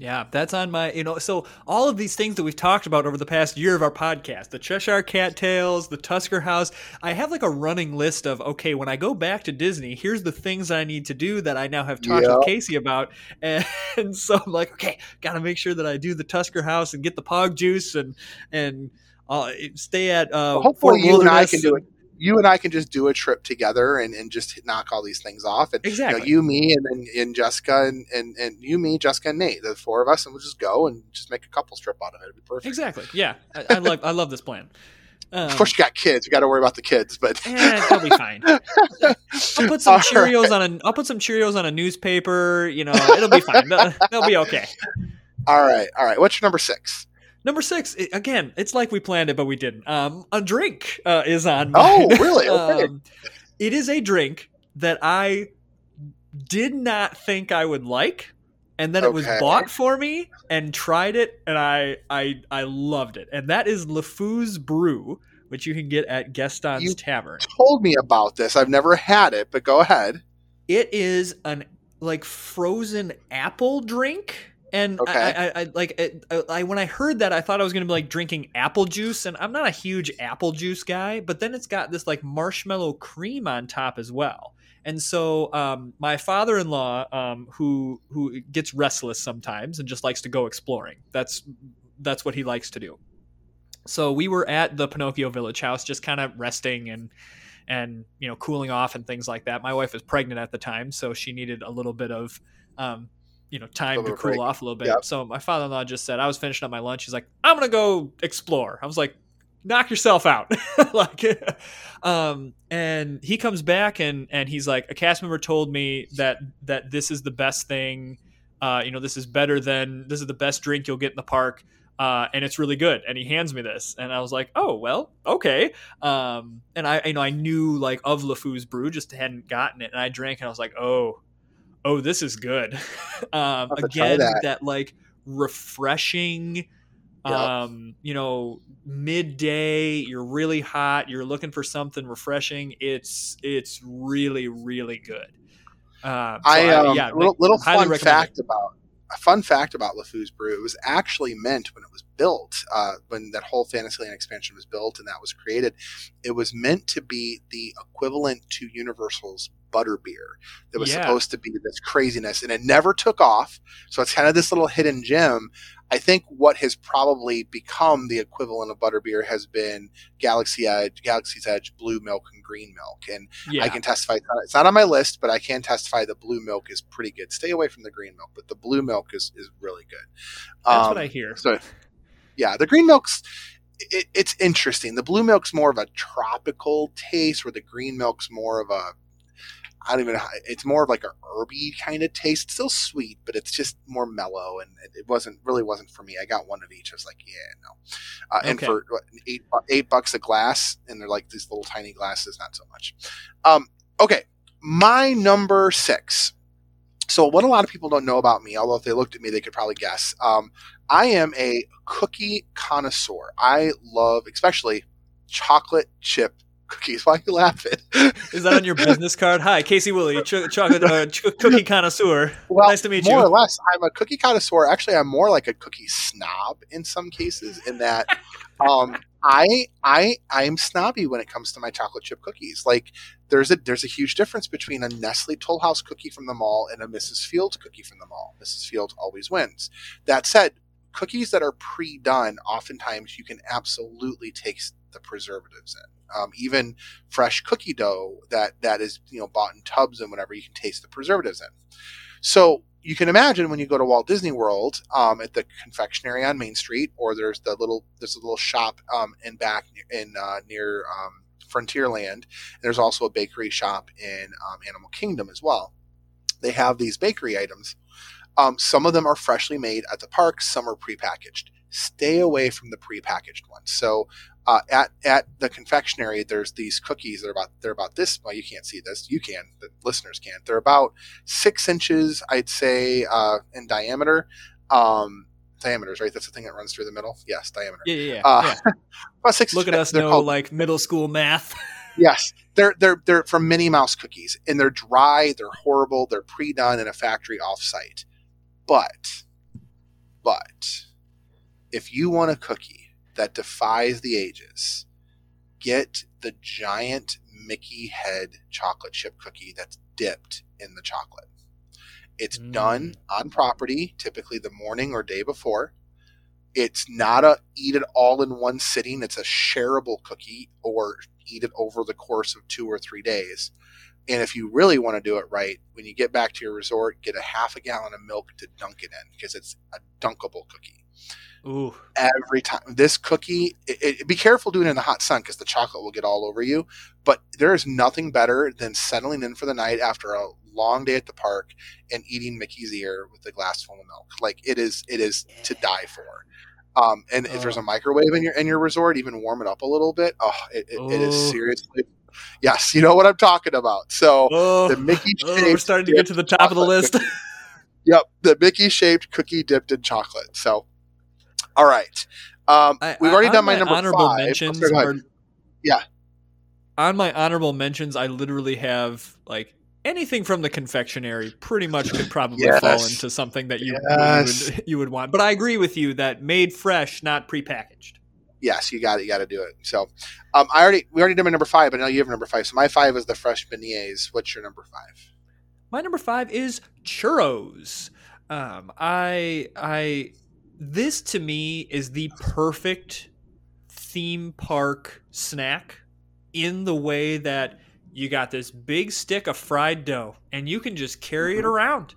Yeah, that's on my, you know, so all of these things that we've talked about over the past year of our podcast, the Cheshire Cat Tails, the Tusker House, I have like a running list of, okay, when I go back to Disney, here's the things I need to do that I now have talked yep. with Casey about. And, [laughs] and, so I'm like, okay, got to make sure that I do the Tusker House and get the Pog juice and, and, uh, stay at, uh, well, hopefully you and I can do it you and I can just do a trip together and, and just knock all these things off. And exactly. you, know, you me, and then and Jessica, and, and, and you, me, Jessica, and Nate, the four of us, and we'll just go and just make a couple trip out of it. It'd be perfect. Exactly. Yeah, I, I love I love this plan. Um, of course, you got kids. You got to worry about the kids, but eh, they'll be fine. I'll put some [laughs] all Cheerios right. on a. I'll put some Cheerios on a newspaper. You know, it'll be fine. They'll, they'll be okay. All right, all right. What's your number six? Number six, it, again, it's like we planned it, but we didn't. Um, a drink uh, is on. Oh, [laughs] really? Okay. um, it is a drink that I did not think I would like, and then it was bought for me and tried it, and I I I loved it. And that is LeFou's Brew, which you can get at Gaston's You- Tavern. Told me about this. I've never had it, but go ahead. It is an like frozen apple drink. And Okay. I, I, I like it, I, I when I heard that I thought I was gonna be like drinking apple juice, and I'm not a huge apple juice guy, but then it's got this like marshmallow cream on top as well. And so um, my father-in-law, um, who who gets restless sometimes and just likes to go exploring. That's that's what he likes to do. So we were at the Pinocchio Village House, just kind of resting and and you know cooling off and things like that. My wife was pregnant at the time, so she needed a little bit of um, you know time to cool break. off a little bit. Yep. So my father-in-law just said I was finishing up my lunch. He's like, "I'm gonna go explore." I was like, "Knock yourself out!" [laughs] like, um, and he comes back and and he's like, "A cast member told me that that this is the best thing. Uh, you know, this is better than this is the best drink you'll get in the park." Uh, and it's really good. And he hands me this, and I was like, "Oh well, okay." Um, and I, you know, I knew like of LeFou's brew, just hadn't gotten it, and I drank, and I was like, "Oh, oh, this is good." [laughs] um, have to try again, that. that. like refreshing, Yep. um, you know, midday. You're really hot. You're looking for something refreshing. It's it's really really good. Um, so I um, yeah, little, like, little fun it. fact about a fun fact about LeFou's Brew. It was actually meant when it was built, uh, when that whole Fantasyland expansion was built and that was created, it was meant to be the equivalent to Universal's butterbeer. That was Yeah. supposed to be this craziness, and it never took off. So it's kind of this little hidden gem. I think what has probably become the equivalent of butterbeer has been Galaxy Edge, Galaxy's Edge, blue milk and green milk, and Yeah, I can testify. It's not, on my list, but I can testify the blue milk is pretty good. Stay away from the green milk, but the blue milk is, is really good. that's Um, what I hear. So, yeah, the green milk's it, it's interesting. The blue milk's more of a tropical taste, where the green milk's more of a I don't even know. how- It's more of like a herby kind of taste. Still sweet, but it's just more mellow, and it, wasn't really wasn't for me. I got one of each. I was like, yeah, no. Uh, And for what, eight eight bucks a glass, and they're like these little tiny glasses, not so much. Um, okay, my number six. So what a lot of people don't know about me, although if they looked at me, they could probably guess. Um, I am a cookie connoisseur. I love, especially chocolate chip cookies. Why are you laughing? Is that on your business card? Hi, Casey Woolley, ch- chocolate uh, ch- cookie [laughs] connoisseur. Well, nice to meet more you. More or less, I'm a cookie connoisseur. Actually, I'm more like a cookie snob in some cases. In that, [laughs] um, I I I'm snobby when it comes to my chocolate chip cookies. Like there's a there's a huge difference between a Nestle Toll House cookie from the mall and a Mrs. Fields cookie from the mall. Mrs. Fields always wins. That said, cookies that are pre-done, oftentimes you can absolutely taste the preservatives in. Um, even fresh cookie dough that that is you know bought in tubs and whatever, you can taste the preservatives in. So you can imagine when you go to Walt Disney World um, at the confectionery on Main Street, or there's the little there's a little shop um, in back in uh, near um, Frontierland. There's also a bakery shop in um, Animal Kingdom as well. They have these bakery items. Um, some of them are freshly made at the park. Some are prepackaged. Stay away from the prepackaged ones. So uh, at at the confectionery, there's these cookies. They're about they're about this. Well, you can't see this. You can. The listeners can. They're about six inches, I'd say, uh, in diameter. Um, diameters, right? That's the thing that runs through the middle. Yes, diameter. Yeah, yeah, yeah. Uh, yeah. [laughs] About six. Look at us know called- like middle school math. [laughs] Yes, they're they're they're from Minnie Mouse cookies, and they're dry. They're horrible. They're pre-done in a factory off-site. But, but, if you want a cookie that defies the ages, get the giant Mickey head chocolate chip cookie that's dipped in the chocolate. It's Mm. done on property, typically the morning or day before. It's not a eat it all in one sitting. It's a shareable cookie or eat it over the course of two or three days. And if you really want to do it right, when you get back to your resort, get a half a gallon of milk to dunk it in because it's a dunkable cookie Ooh, every time. This cookie, it, it- be careful doing it in the hot sun because the chocolate will get all over you. But there is nothing better than settling in for the night after a long day at the park and eating Mickey's ear with a glass full of milk. Like it is, it is to die for. Um, and if there's a microwave in your in your resort, even warm it up a little bit. Oh, it, it, it is Oh. seriously. Yes, you know what I'm talking about. So Oh, the Mickey oh, we're starting to get to the top of the list. Yep, the Mickey shaped cookie dipped in chocolate. So, all right, um, I- we've already on done my, number honorable five. mentions. Oh, sorry, are- Yeah. On my honorable mentions, I literally have like anything from the confectionery. Pretty much could probably fall into something that you, Yes. you would you would want. But I agree with you that made fresh, not prepackaged. yes, you got it. You got to do it. So, um, I already we already did my number five, but now you have number five. So my five is the fresh beignets. What's your number five? My number five is churros. Um, I I this to me is the perfect theme park snack in the way that you got this big stick of fried dough and you can just carry it Mhm. around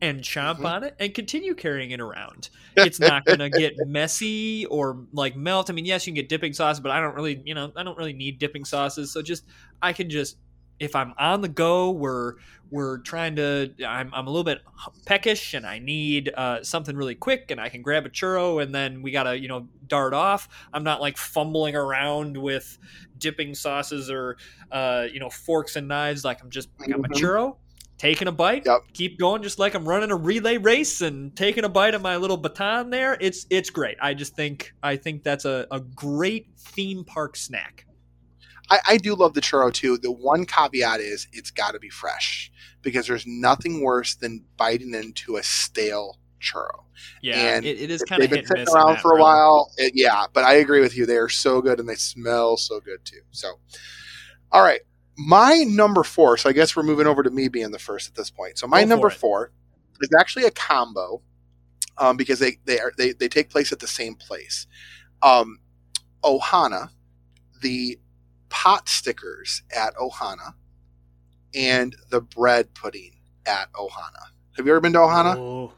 and chomp Mhm. on it and continue carrying it around. [laughs] It's not gonna get messy or like melt. I mean, yes, you can get dipping sauce, but I don't really, you know, I don't really need dipping sauces. So just I can just if I'm on the go, we're we're trying to. I'm I'm a little bit peckish, and I need uh, something really quick, and I can grab a churro, and then we gotta you know dart off. I'm not like fumbling around with dipping sauces or uh, you know forks and knives. Like I'm just I got my Mhm. churro. Taking a bite, Yep. keep going, just like I'm running a relay race and taking a bite of my little baton there. It's it's great. I just think I think that's a, a great theme park snack. I, I do love the churro too. The one caveat is it's got to be fresh because there's nothing worse than biting into a stale churro. Yeah, And it, it is kind of they've been sitting around for a realm. while. It, yeah, but I agree with you. They are so good and they smell so good too. So, all right, my number four. So I guess we're moving over to me being the first at this point. So my number it. four is actually a combo um, because they they are they they take place at the same place. Um, Ohana, the pot stickers at Ohana, and the bread pudding at Ohana. Have you ever been to Ohana? Oh.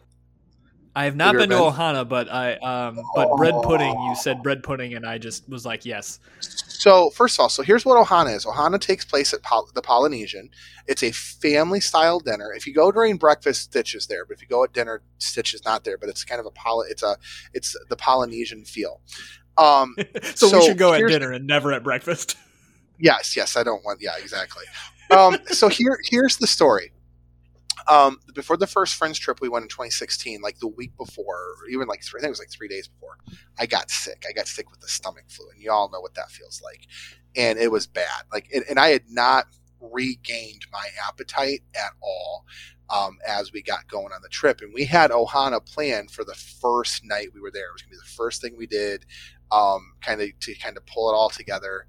I have not you been to Ohana, but I um but bread pudding. You said bread pudding, and I just was like, yes. So first of all, so here's what Ohana is. Ohana takes place at Pol- the Polynesian. It's a family style dinner. If you go during breakfast, Stitch is there, but if you go at dinner, Stitch is not there. But it's kind of a poly. It's a it's the Polynesian feel. Um, so, [laughs] So we should go at dinner and never at breakfast. Yes, yes, I don't want. Yeah, exactly. Um, so here here's the story. Um, before the first friends trip we went in 2016, like the week before, or even like three, I think it was like three days before, I got sick. I got sick with the stomach flu, and you all know what that feels like. And it was bad. Like, and, and I had not regained my appetite at all um, as we got going on the trip. And we had Ohana planned for the first night we were there. It was gonna be the first thing we did, um, kind of to kind of pull it all together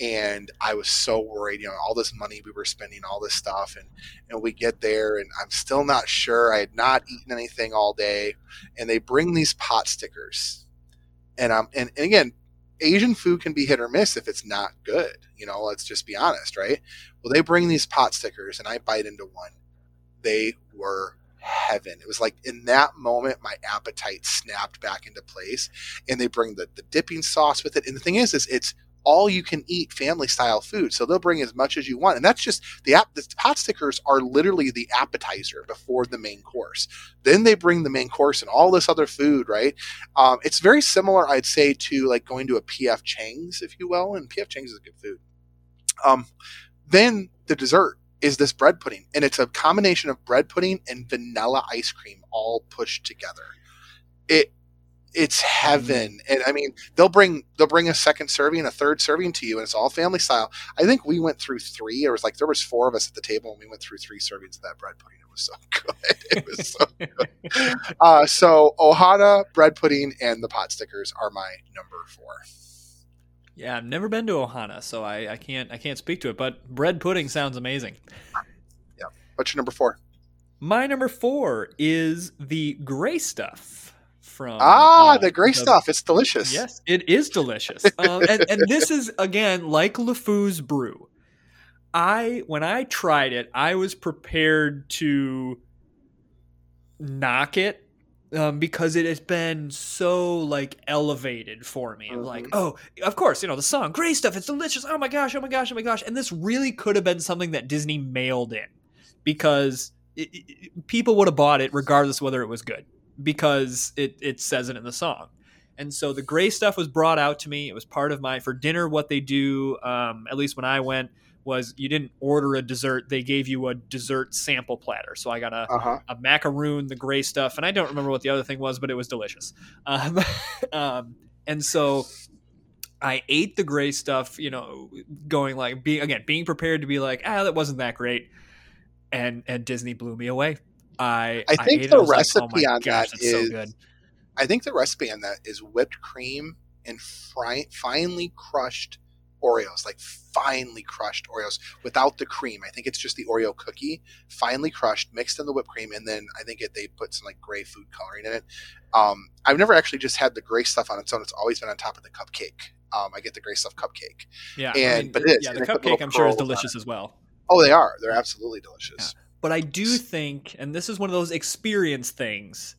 and I was so worried, you know, all this money we were spending, all this stuff, and and we get there, and I'm still not sure. I had not eaten anything all day, and they bring these pot stickers, and um, and, and again, Asian food can be hit or miss if it's not good. You know, let's just be honest, right? Well, they bring these pot stickers, and I bite into one. They were heaven. It was like in that moment, my appetite snapped back into place, and they bring the the dipping sauce with it. And the thing is, is it's all you can eat family style food. So they'll bring as much as you want. And that's just the app the pot stickers are literally the appetizer before the main course. Then they bring the main course and all this other food, right? Um, it's very similar, I'd say, to like going to a PF Chang's, if you will. And PF Chang's is good food. Um, then the dessert is this bread pudding. And it's a combination of bread pudding and vanilla ice cream all pushed together. It it's heaven. And i mean they'll bring they'll bring a second serving a third serving to you and it's all family style. I think we went through three it was like there was four of us at the table and we went through three servings of that bread pudding. It was so [laughs] good. It was so good. [laughs] Uh, so ohana bread pudding and the pot stickers are my number four. Yeah, I've never been to Ohana, so I, I can't I can't speak to it. But bread pudding sounds amazing. Yeah. What's your number four? My number four is the gray stuff from ah uh, the gray stuff it's delicious Yes, it is delicious. um, [laughs] and, and this is again like LeFou's brew. I when I tried it, I was prepared to knock it um, because it has been so like elevated for me. Mhm. Like, oh, of course, you know the song "Gray Stuff." It's delicious. Oh my gosh! Oh my gosh! Oh my gosh! And this really could have been something that Disney mailed in because it, it- people would have bought it regardless whether it was good because it it says it in the song. And so the gray stuff was brought out to me. It was part of my for dinner. What they do, um, at least when I went, was you didn't order a dessert; they gave you a dessert sample platter. So I got a, Uh-huh. a macaroon, the gray stuff, and I don't remember what the other thing was, but it was delicious. Um, [laughs] um, and so I ate the gray stuff, you know, going like being again being prepared to be like, ah, that wasn't that great, and and Disney blew me away. I I think it, the I was like, recipe oh on gosh, that it's so good. I think the recipe on that is whipped cream and fri- finely crushed Oreos, like finely crushed Oreos without the cream. I think it's just the Oreo cookie, finely crushed, mixed in the whipped cream, and then I think it, they put some like gray food coloring in it. Um, I've never actually just had the gray stuff on its own. It's always been on top of the cupcake. Um, I get the gray stuff cupcake. Yeah, and- but it is, yeah, the cupcake I'm sure is delicious as well. Oh, they are. They're absolutely delicious. But I do think, and this is one of those experience things,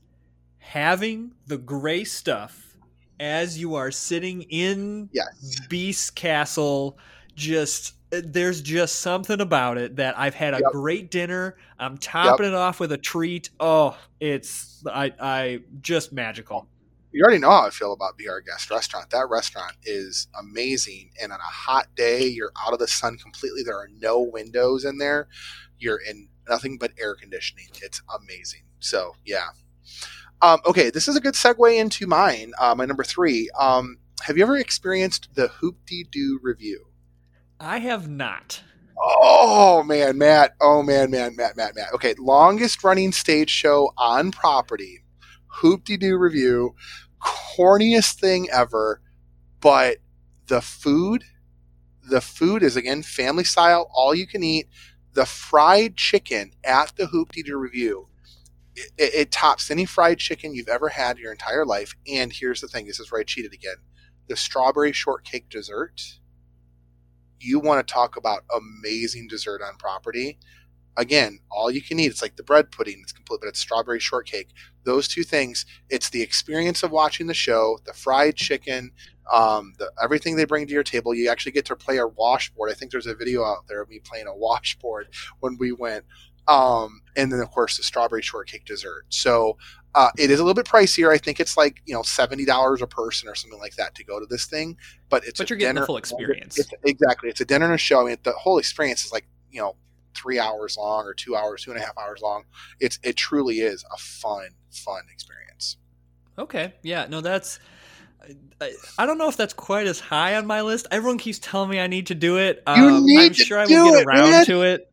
having the gray stuff as you are sitting in Yes. Beast Castle, just uh, there's just something about it that I've had a Yep. great dinner. I'm topping it off with a treat. Oh, it's I I just magical. you already know how I feel about Be Our Guest Restaurant. That restaurant is amazing. And on a hot day, you're out of the sun completely. There are no windows in there. You're in nothing but air conditioning. It's amazing. So, yeah. Um, okay, this is a good segue into mine. Uh, my number three. Um, have you ever experienced the Hoop-Dee-Doo Revue? I have not. Oh man, Matt. Oh man, man, Matt, Matt, Matt. Okay, longest running stage show on property. Hoop-Dee-Doo Revue. Corniest thing ever. But the food, the food is again family style, all you can eat. The fried chicken at the Hoop-Dee-Doo Revue. It, it, it tops any fried chicken you've ever had in your entire life. And here's the thing: this is where I cheated again. The strawberry shortcake dessert you want to talk about amazing dessert on property again all you can eat it's like the bread pudding it's complete but it's strawberry shortcake those two things it's the experience of watching the show the fried chicken um, the, everything they bring to your table you actually get to play a washboard i think there's a video out there of me playing a washboard when we went um, and then of course the strawberry shortcake dessert so uh, it is a little bit pricier i think it's like you know $70 a person or something like that to go to this thing but it's But a you're getting the full experience. it's, exactly. It's a dinner and a show. I mean, the whole experience is like you know three hours long or two hours, two and a half hours long. It's it truly is a fun, fun experience. Okay. Yeah. No, that's. I, I don't know if that's quite as high on my list. Everyone keeps telling me I need to do it. You Um, need I'm to sure I will get around to it.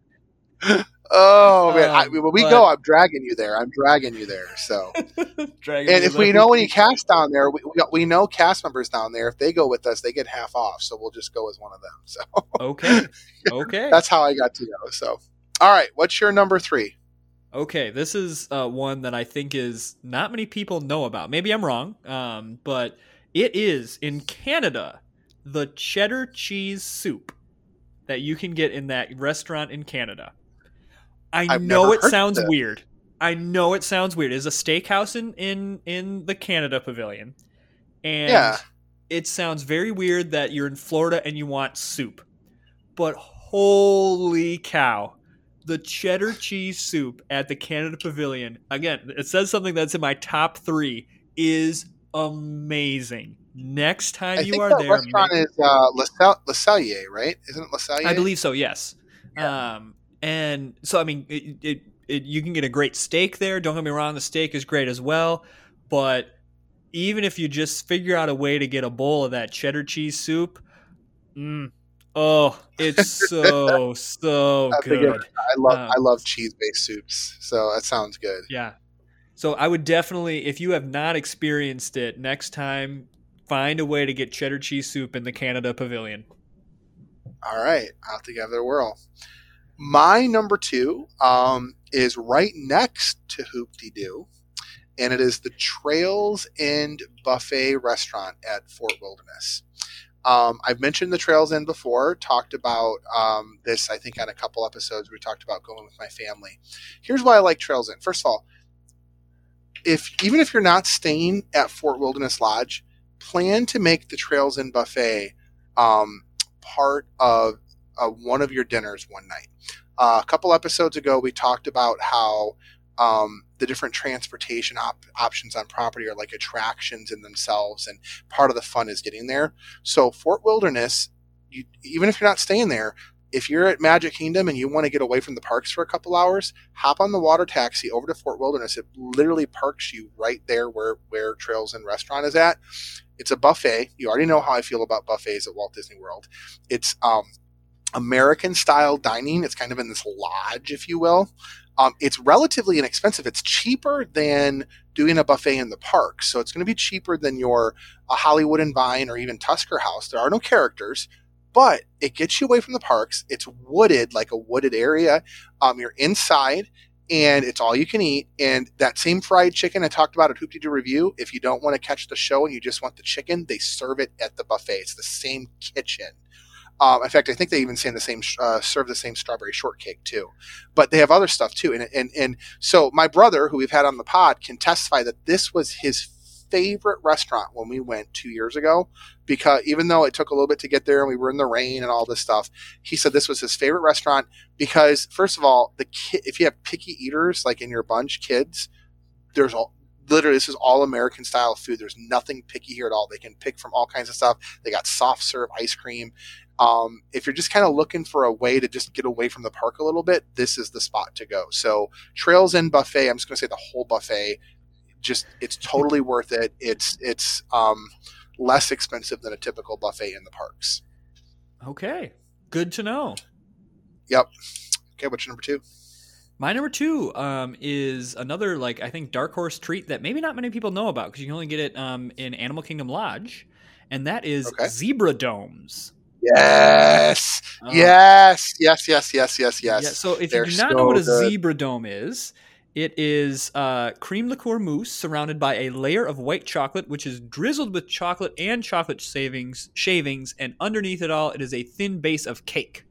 [laughs] Oh man, I, Um, when we but- go, I'm dragging you there. I'm dragging you there. So, [laughs] Dragging and if we know any cast down there, we, we, we know cast members down there. If they go with us, they get half off. So we'll just go as one of them. So [laughs] Okay. Okay. that's how I got to know. So, all right, what's your number three? Okay, this is uh, one that I think is not many people know about. Maybe I'm wrong, um, but it is in Canada the cheddar cheese soup that you can get in that restaurant in Canada. I I've know it sounds weird. I know it sounds weird. It's a steakhouse in in in the Canada Pavilion, and Yeah. it sounds very weird that you're in Florida and you want soup, but holy cow! the cheddar cheese soup at the Canada Pavilion. Again, it says something that's in my top three is amazing. Next time I you are there, restaurant make- is uh, Le, Le Cellier, right? Isn't it Le Cellier? I believe so. Yes. Um, and so I mean, it, it, it you can get a great steak there. Don't get me wrong, the steak is great as well. But even if you just figure out a way to get a bowl of that cheddar cheese soup, mm, oh, it's [laughs] so so good. I love Um, I love cheese based soups, so that sounds good. Yeah. So I would definitely, if you have not experienced it, next time find a way to get cheddar cheese soup in the Canada Pavilion. All right, I'll have to give it a whirl. My number two um, is right next to Hoop-Dee-Doo, and it is the Trails End Buffet Restaurant at Fort Wilderness. Um, I've mentioned the Trails End before, talked about um, this, I think, on a couple episodes. We talked about going with my family. Here's why I like Trails End. First of all, if even if you're not staying at Fort Wilderness Lodge, plan to make the Trails End Buffet um, part of uh, one of your dinners one night. Uh, a couple episodes ago, we talked about how um, the different transportation op- options on property are like attractions in themselves, and part of the fun is getting there. So Fort Wilderness, you, even if you're not staying there, if you're at Magic Kingdom and you want to get away from the parks for a couple hours, hop on the water taxi over to Fort Wilderness. It literally parks you right there where where Trails End Restaurant is at. It's a buffet. You already know how I feel about buffets at Walt Disney World. It's um, American style dining. It's kind of in this lodge, if you will. Um, it's relatively inexpensive. It's cheaper than doing a buffet in the park. So it's going to be cheaper than your a Hollywood and Vine or even Tusker House. There are no characters, but it gets you away from the parks. It's wooded, like a wooded area. Um, you're inside and it's all you can eat. And that same fried chicken I talked about at Hoop-Dee-Doo Revue, if you don't want to catch the show and you just want the chicken, they serve it at the buffet. It's the same kitchen. Um, in fact, I think they even the same uh, serve the same strawberry shortcake too, but they have other stuff too. And and and so my brother, who we've had on the pod, can testify that this was his favorite restaurant when we went two years ago. Because even though it took a little bit to get there and we were in the rain and all this stuff, he said this was his favorite restaurant because first of all, the kid, if you have picky eaters like in your bunch, kids, there's all literally this is all American style food. There's nothing picky here at all. They can pick from all kinds of stuff. They got soft serve ice cream. Um, if you're just kind of looking for a way to just get away from the park a little bit, this is the spot to go. So Trails End Buffet, I'm just going to say the whole buffet, just it's totally worth it. It's it's um, less expensive than a typical buffet in the parks. Okay, good to know. Yep. Okay, what's your number two? My number two um, is another like I think dark horse treat that maybe not many people know about because you can only get it um, in Animal Kingdom Lodge, and that is Okay. zebra domes. Yes. Oh. Yes. Yes. Yes. Yes. Yes. Yes. Yeah, so if They're you do not know what a good. zebra dome is, it is uh, cream liqueur mousse surrounded by a layer of white chocolate, which is drizzled with chocolate and chocolate savings, shavings, and underneath it all, it is a thin base of cake.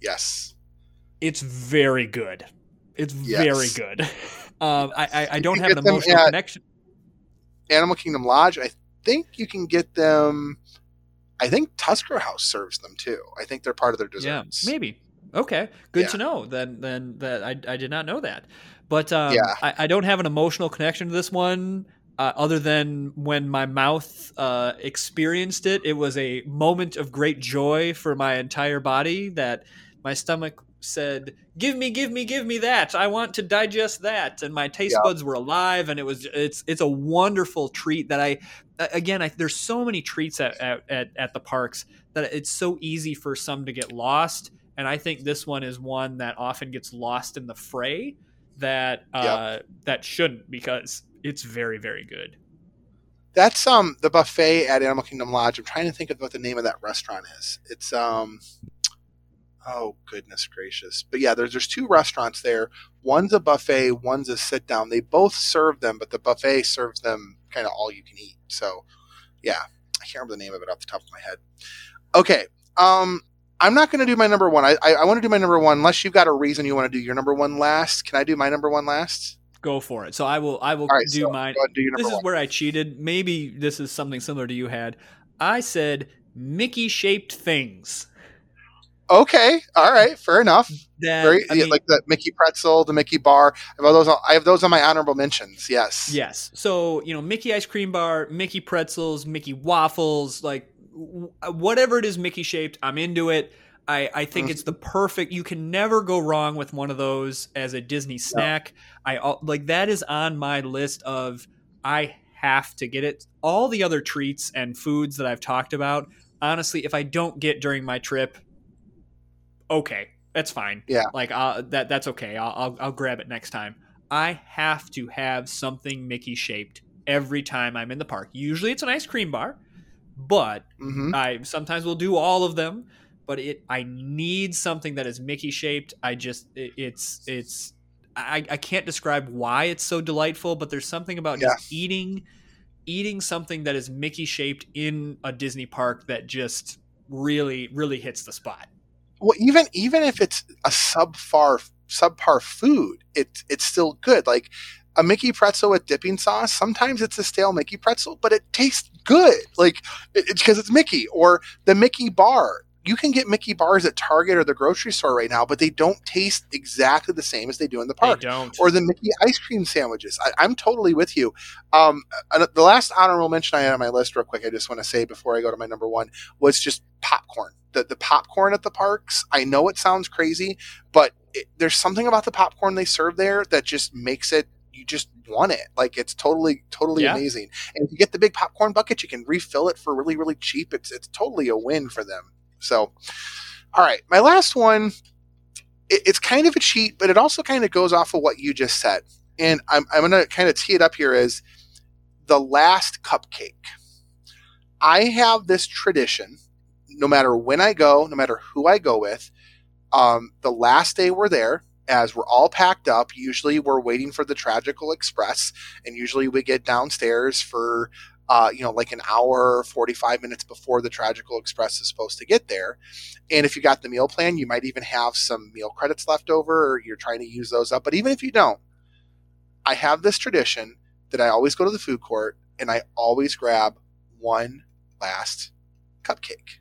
Yes. It's very good. It's Yes. very good. [laughs] Um, I, I, I don't have an emotional connection. Animal Kingdom Lodge. I think you can get them. I think Tusker House serves them too. I think they're part of their desserts. Yeah, maybe. Okay, good Yeah. to know. Then, then that I, I did not know that. But um, Yeah. I, I don't have an emotional connection to this one, uh, other than when my mouth uh, experienced it. It was a moment of great joy for my entire body. That my stomach said, "Give me, give me, give me that! I want to digest that." And my taste Yeah. buds were alive, and it was it's it's a wonderful treat that I again I, there's so many treats at, at, at, at the parks that it's so easy for some to get lost and i think this one is one that often gets lost in the fray that uh, that shouldn't because it's very very good That's um the buffet at Animal Kingdom Lodge. I'm trying to think of what the name of that restaurant is. It's um oh goodness gracious. But yeah, there's there's two restaurants there. One's a buffet, one's a sit down. They both serve them, but the buffet serves them kind of all you can eat. So yeah, I can't remember the name of it off the top of my head. Okay. Um I'm not going to do my number one. I, I, I want to do my number one unless you've got a reason you want to do your number one last. Can I do my number one last? go for it so i will i will right, do so mine go ahead and do this is one. where i cheated maybe this is something similar to you had i said mickey shaped things Okay, all right, fair enough. that Very I mean, like the Mickey pretzel, the Mickey bar. I have those. On, I have those on my honorable mentions. Yes. Yes. So, you know, Mickey ice cream bar, Mickey pretzels, Mickey waffles, like w- whatever it is Mickey shaped, I'm into it. I, I think Mhm. it's the perfect. You can never go wrong with one of those as a Disney snack. I like that is on my list of I have to get it. All the other treats and foods that I've talked about, honestly, if I don't get during my trip, okay, that's fine. Yeah. like uh, that that's okay. I'll, I'll I'll grab it next time. I have to have something Mickey shaped every time I'm in the park. Usually it's an ice cream bar, but hmm I sometimes will do all of them. But it I need something that is Mickey shaped. I just it, it's it's I, I can't describe why it's so delightful, but there's something about just eating eating something that is Mickey shaped in a Disney park that just really really hits the spot. Well, even even if it's a subpar subpar food, it it's still good. Like a Mickey pretzel with dipping sauce. Sometimes it's a stale Mickey pretzel, but it tastes good. Like it's because it's Mickey or the Mickey bar. you can get Mickey bars at Target or the grocery store right now, but they don't taste exactly the same as they do in the park. They don't. Or the Mickey ice cream sandwiches. I, am totally with you. Um, the last honorable mention I had on my list, real quick, I just want to say before I go to my number one, was just popcorn. The, the popcorn at the parks. I know it sounds crazy, but it, there's something about the popcorn they serve there that just makes it you just want it. Like it's totally, totally yeah. amazing. And if you get the big popcorn bucket, you can refill it for really, really cheap. It's it's totally a win for them. So, all right, my last one. It, it's kind of a cheat, but it also kind of goes off of what you just said. And I'm I'm going to kind of tee it up here as the last cupcake. I have this tradition, no matter when I go, no matter who I go with. Um, the last day we're there, as we're all packed up. Usually we're waiting for the Tragical Express, and usually we get downstairs for uh, you know, like an hour, 45 minutes before the Tragical Express is supposed to get there. And if you got the meal plan, you might even have some meal credits left over, or you're trying to use those up. But even if you don't, I have this tradition that I always go to the food court and I always grab one last cupcake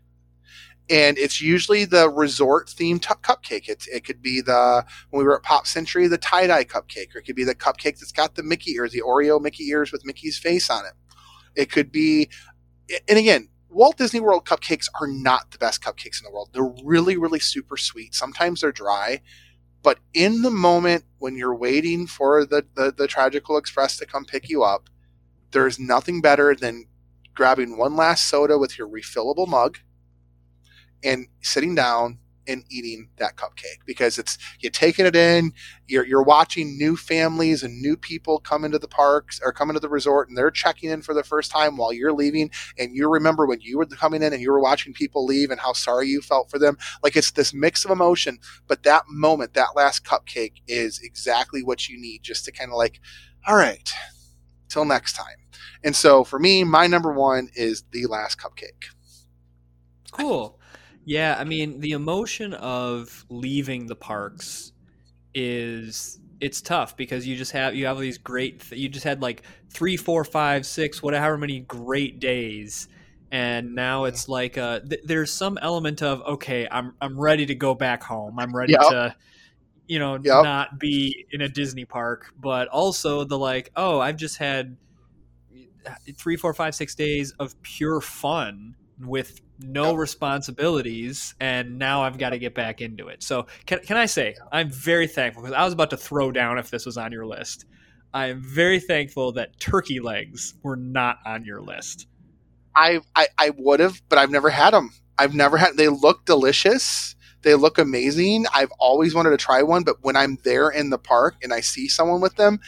and it's usually the resort themed t- cupcake. It, it could be the when we were at Pop Century, the tie dye cupcake, or it could be the cupcake that's got the Mickey ears, the Oreo Mickey ears with Mickey's face on it. It could be, and again, Walt Disney World cupcakes are not the best cupcakes in the world. They're really, really super sweet. Sometimes they're dry, but in the moment when you're waiting for the the, the Tragical Express to come pick you up, there's nothing better than grabbing one last soda with your refillable mug and sitting down and eating that cupcake because it's you're taking it in you're, you're watching new families and new people come into the parks or come into the resort and they're checking in for the first time while you're leaving. And you remember when you were coming in and you were watching people leave and how sorry you felt for them. Like it's this mix of emotion but that moment that last cupcake is exactly what you need just to kind of like all right till next time. And so for me my number one is the last cupcake. Cool yeah, I mean, the emotion of leaving the parks is it's tough because you just have you have these great you just had like three, four, five, six, whatever many great days, and now it's like uh, th- there's some element of okay, I'm I'm ready to go back home. I'm ready yep. to you know yep. not be in a Disney park, but also the like oh I've just had three, four, five, six days of pure fun with no responsibilities and now I've got to get back into it. So can, can I say I'm very thankful because I was about to throw down if this was on your list. I am very thankful that turkey legs were not on your list. I I, I would have, but I've never had them. I've never had. They look delicious. They look amazing. I've always wanted to try one, but when I'm there in the park and I see someone with them,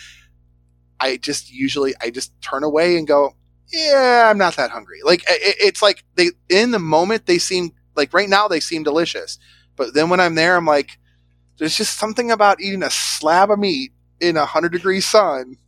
I just usually I just turn away and go, yeah, I'm not that hungry. Like it, it's like they in the moment they seem like right now they seem delicious, but then when I'm there, I'm like, there's just something about eating a slab of meat in a hundred degree sun. [laughs]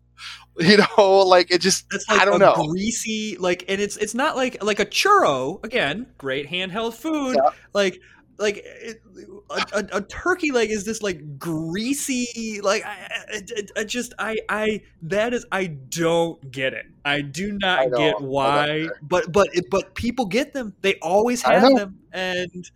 You know, like it just it's like I don't know greasy like, and it's it's not like like a churro again, great handheld food. Yeah. Like like it, a, a, a, turkey leg is this like greasy like I, I, I, just I I that is I don't get it. I do not I get why, but but but people get them. They always have them, and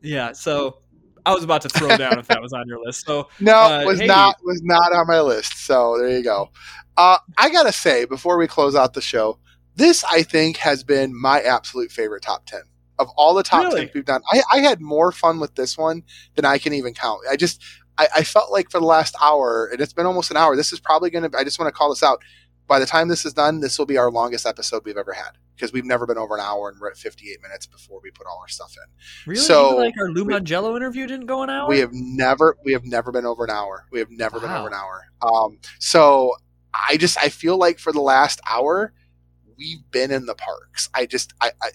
yeah. So I was about to throw down if that was on your list. So [laughs] no, uh, was hey, not was not on my list. So there you go. Uh, I gotta say before we close out the show, this I think has been my absolute favorite top ten of all the top really? 10 we've done. I, I had more fun with this one than I can even count. I just, I, I felt like for the last hour, and it's been almost an hour, this is probably going to, I just want to call this out. By the time this is done, this will be our longest episode we've ever had because we've never been over an hour and we're at 58 minutes before we put all our stuff in. Really? So Even like our Lou interview didn't go an hour. We have never, we have never been over an hour. We have never wow. been over an hour. Um, so I just, I feel like for the last hour, we've been in the parks. I just I, I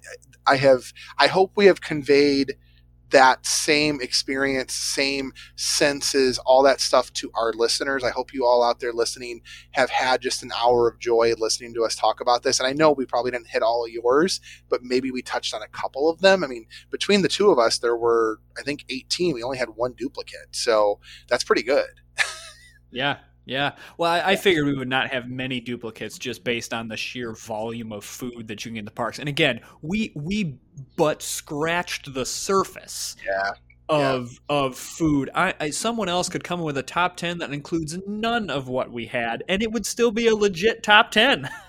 I have I hope we have conveyed that same experience, same senses, all that stuff to our listeners. I hope you all out there listening have had just an hour of joy listening to us talk about this. And I know we probably didn't hit all of yours, but maybe we touched on a couple of them. I mean, between the two of us, there were, I think, 18. We only had one duplicate. So that's pretty good. [laughs] yeah. Yeah. Well, I, I, figured we would not have many duplicates just based on the sheer volume of food that you can get in the parks. And again, we we but scratched the surface. Yeah. Of yeah. of food, I, I someone else could come with a top ten that includes none of what we had, and it would still be a legit top ten. [laughs]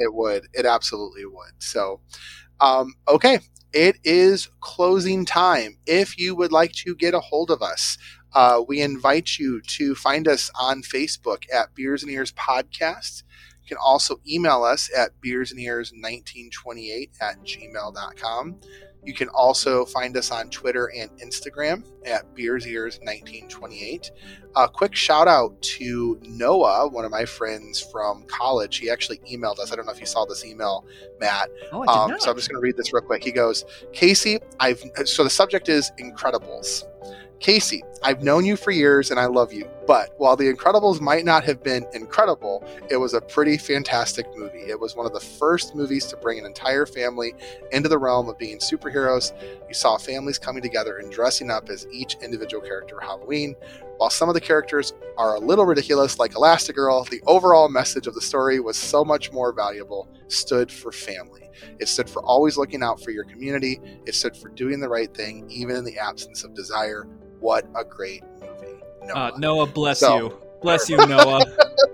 It would. It absolutely would. So, um, okay, it is closing time. If you would like to get a hold of us, uh, we invite you to find us on Facebook at Beers and Ears Podcast. You can also email us at beersandears1928 at gmail.com. You can also find us on Twitter and Instagram at Beers Ears 1928. A quick shout out to Noah, one of my friends from college. He actually emailed us. I don't know if you saw this email, Matt. Oh, I did um, so I'm just going to read this real quick. He goes, Casey, I've so the subject is Incredibles. Casey, I've known you for years and I love you, but while The Incredibles might not have been incredible, it was a pretty fantastic movie. It was one of the first movies to bring an entire family into the realm of being superheroes. You saw families coming together and dressing up as each individual character Halloween. While some of the characters are a little ridiculous, like Elastigirl, the overall message of the story was so much more valuable, stood for family. It stood for always looking out for your community. It stood for doing the right thing, even in the absence of desire what a great movie. Noah, uh, Noah bless so. you. Bless you, Noah.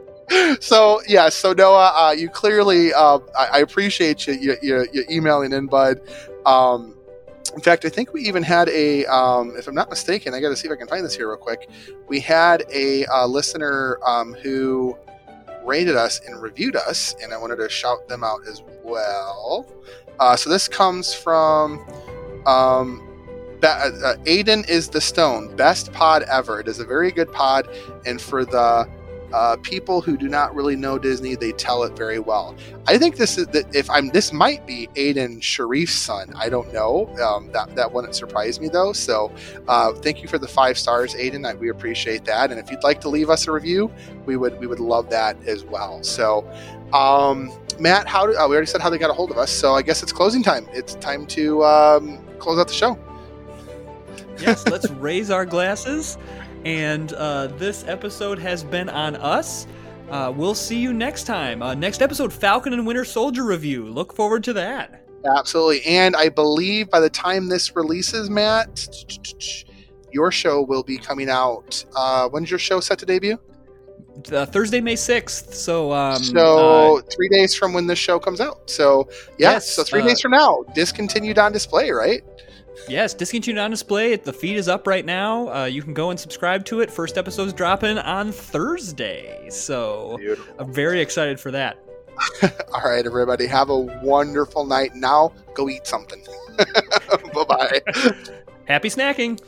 [laughs] so yeah, so Noah, uh, you clearly, uh, I, I, appreciate you, you, you, you, emailing in, bud. Um, in fact, I think we even had a, um, if I'm not mistaken, I got to see if I can find this here real quick. We had a uh, listener um, who rated us and reviewed us, and I wanted to shout them out as well. Uh, so this comes from um, uh, uh, Aiden is the Stone, best pod ever. It is a very good pod, and for the uh, people who do not really know Disney, they tell it very well. I think this is that if I'm this might be Aiden Sharif's son. I don't know. Um, that that wouldn't surprise me though. So uh, thank you for the five stars, Aiden. I, we appreciate that. And if you'd like to leave us a review, we would we would love that as well. So. Um, Matt, how do, uh, we already said how they got a hold of us, so I guess it's closing time. It's time to um, close out the show yes, let's raise our glasses. And uh, this episode has been on us. Uh, we'll see you next time. Uh, next episode, Falcon and Winter Soldier review. Look forward to that. Absolutely. And I believe by the time this releases, Matt, your show will be coming out. Uh, when's your show set to debut? Uh, Thursday, May sixth. So, um, so uh, three days from when this show comes out. So, yeah, yes, so three uh, days from now, discontinued on display, right? Yes, discontinued on display. The feed is up right now. Uh, you can go and subscribe to it. First episode's dropping on Thursday, so Beautiful. I'm very excited for that. [laughs] All right, everybody, have a wonderful night. Now, go eat something. [laughs] bye bye. [laughs] Happy snacking.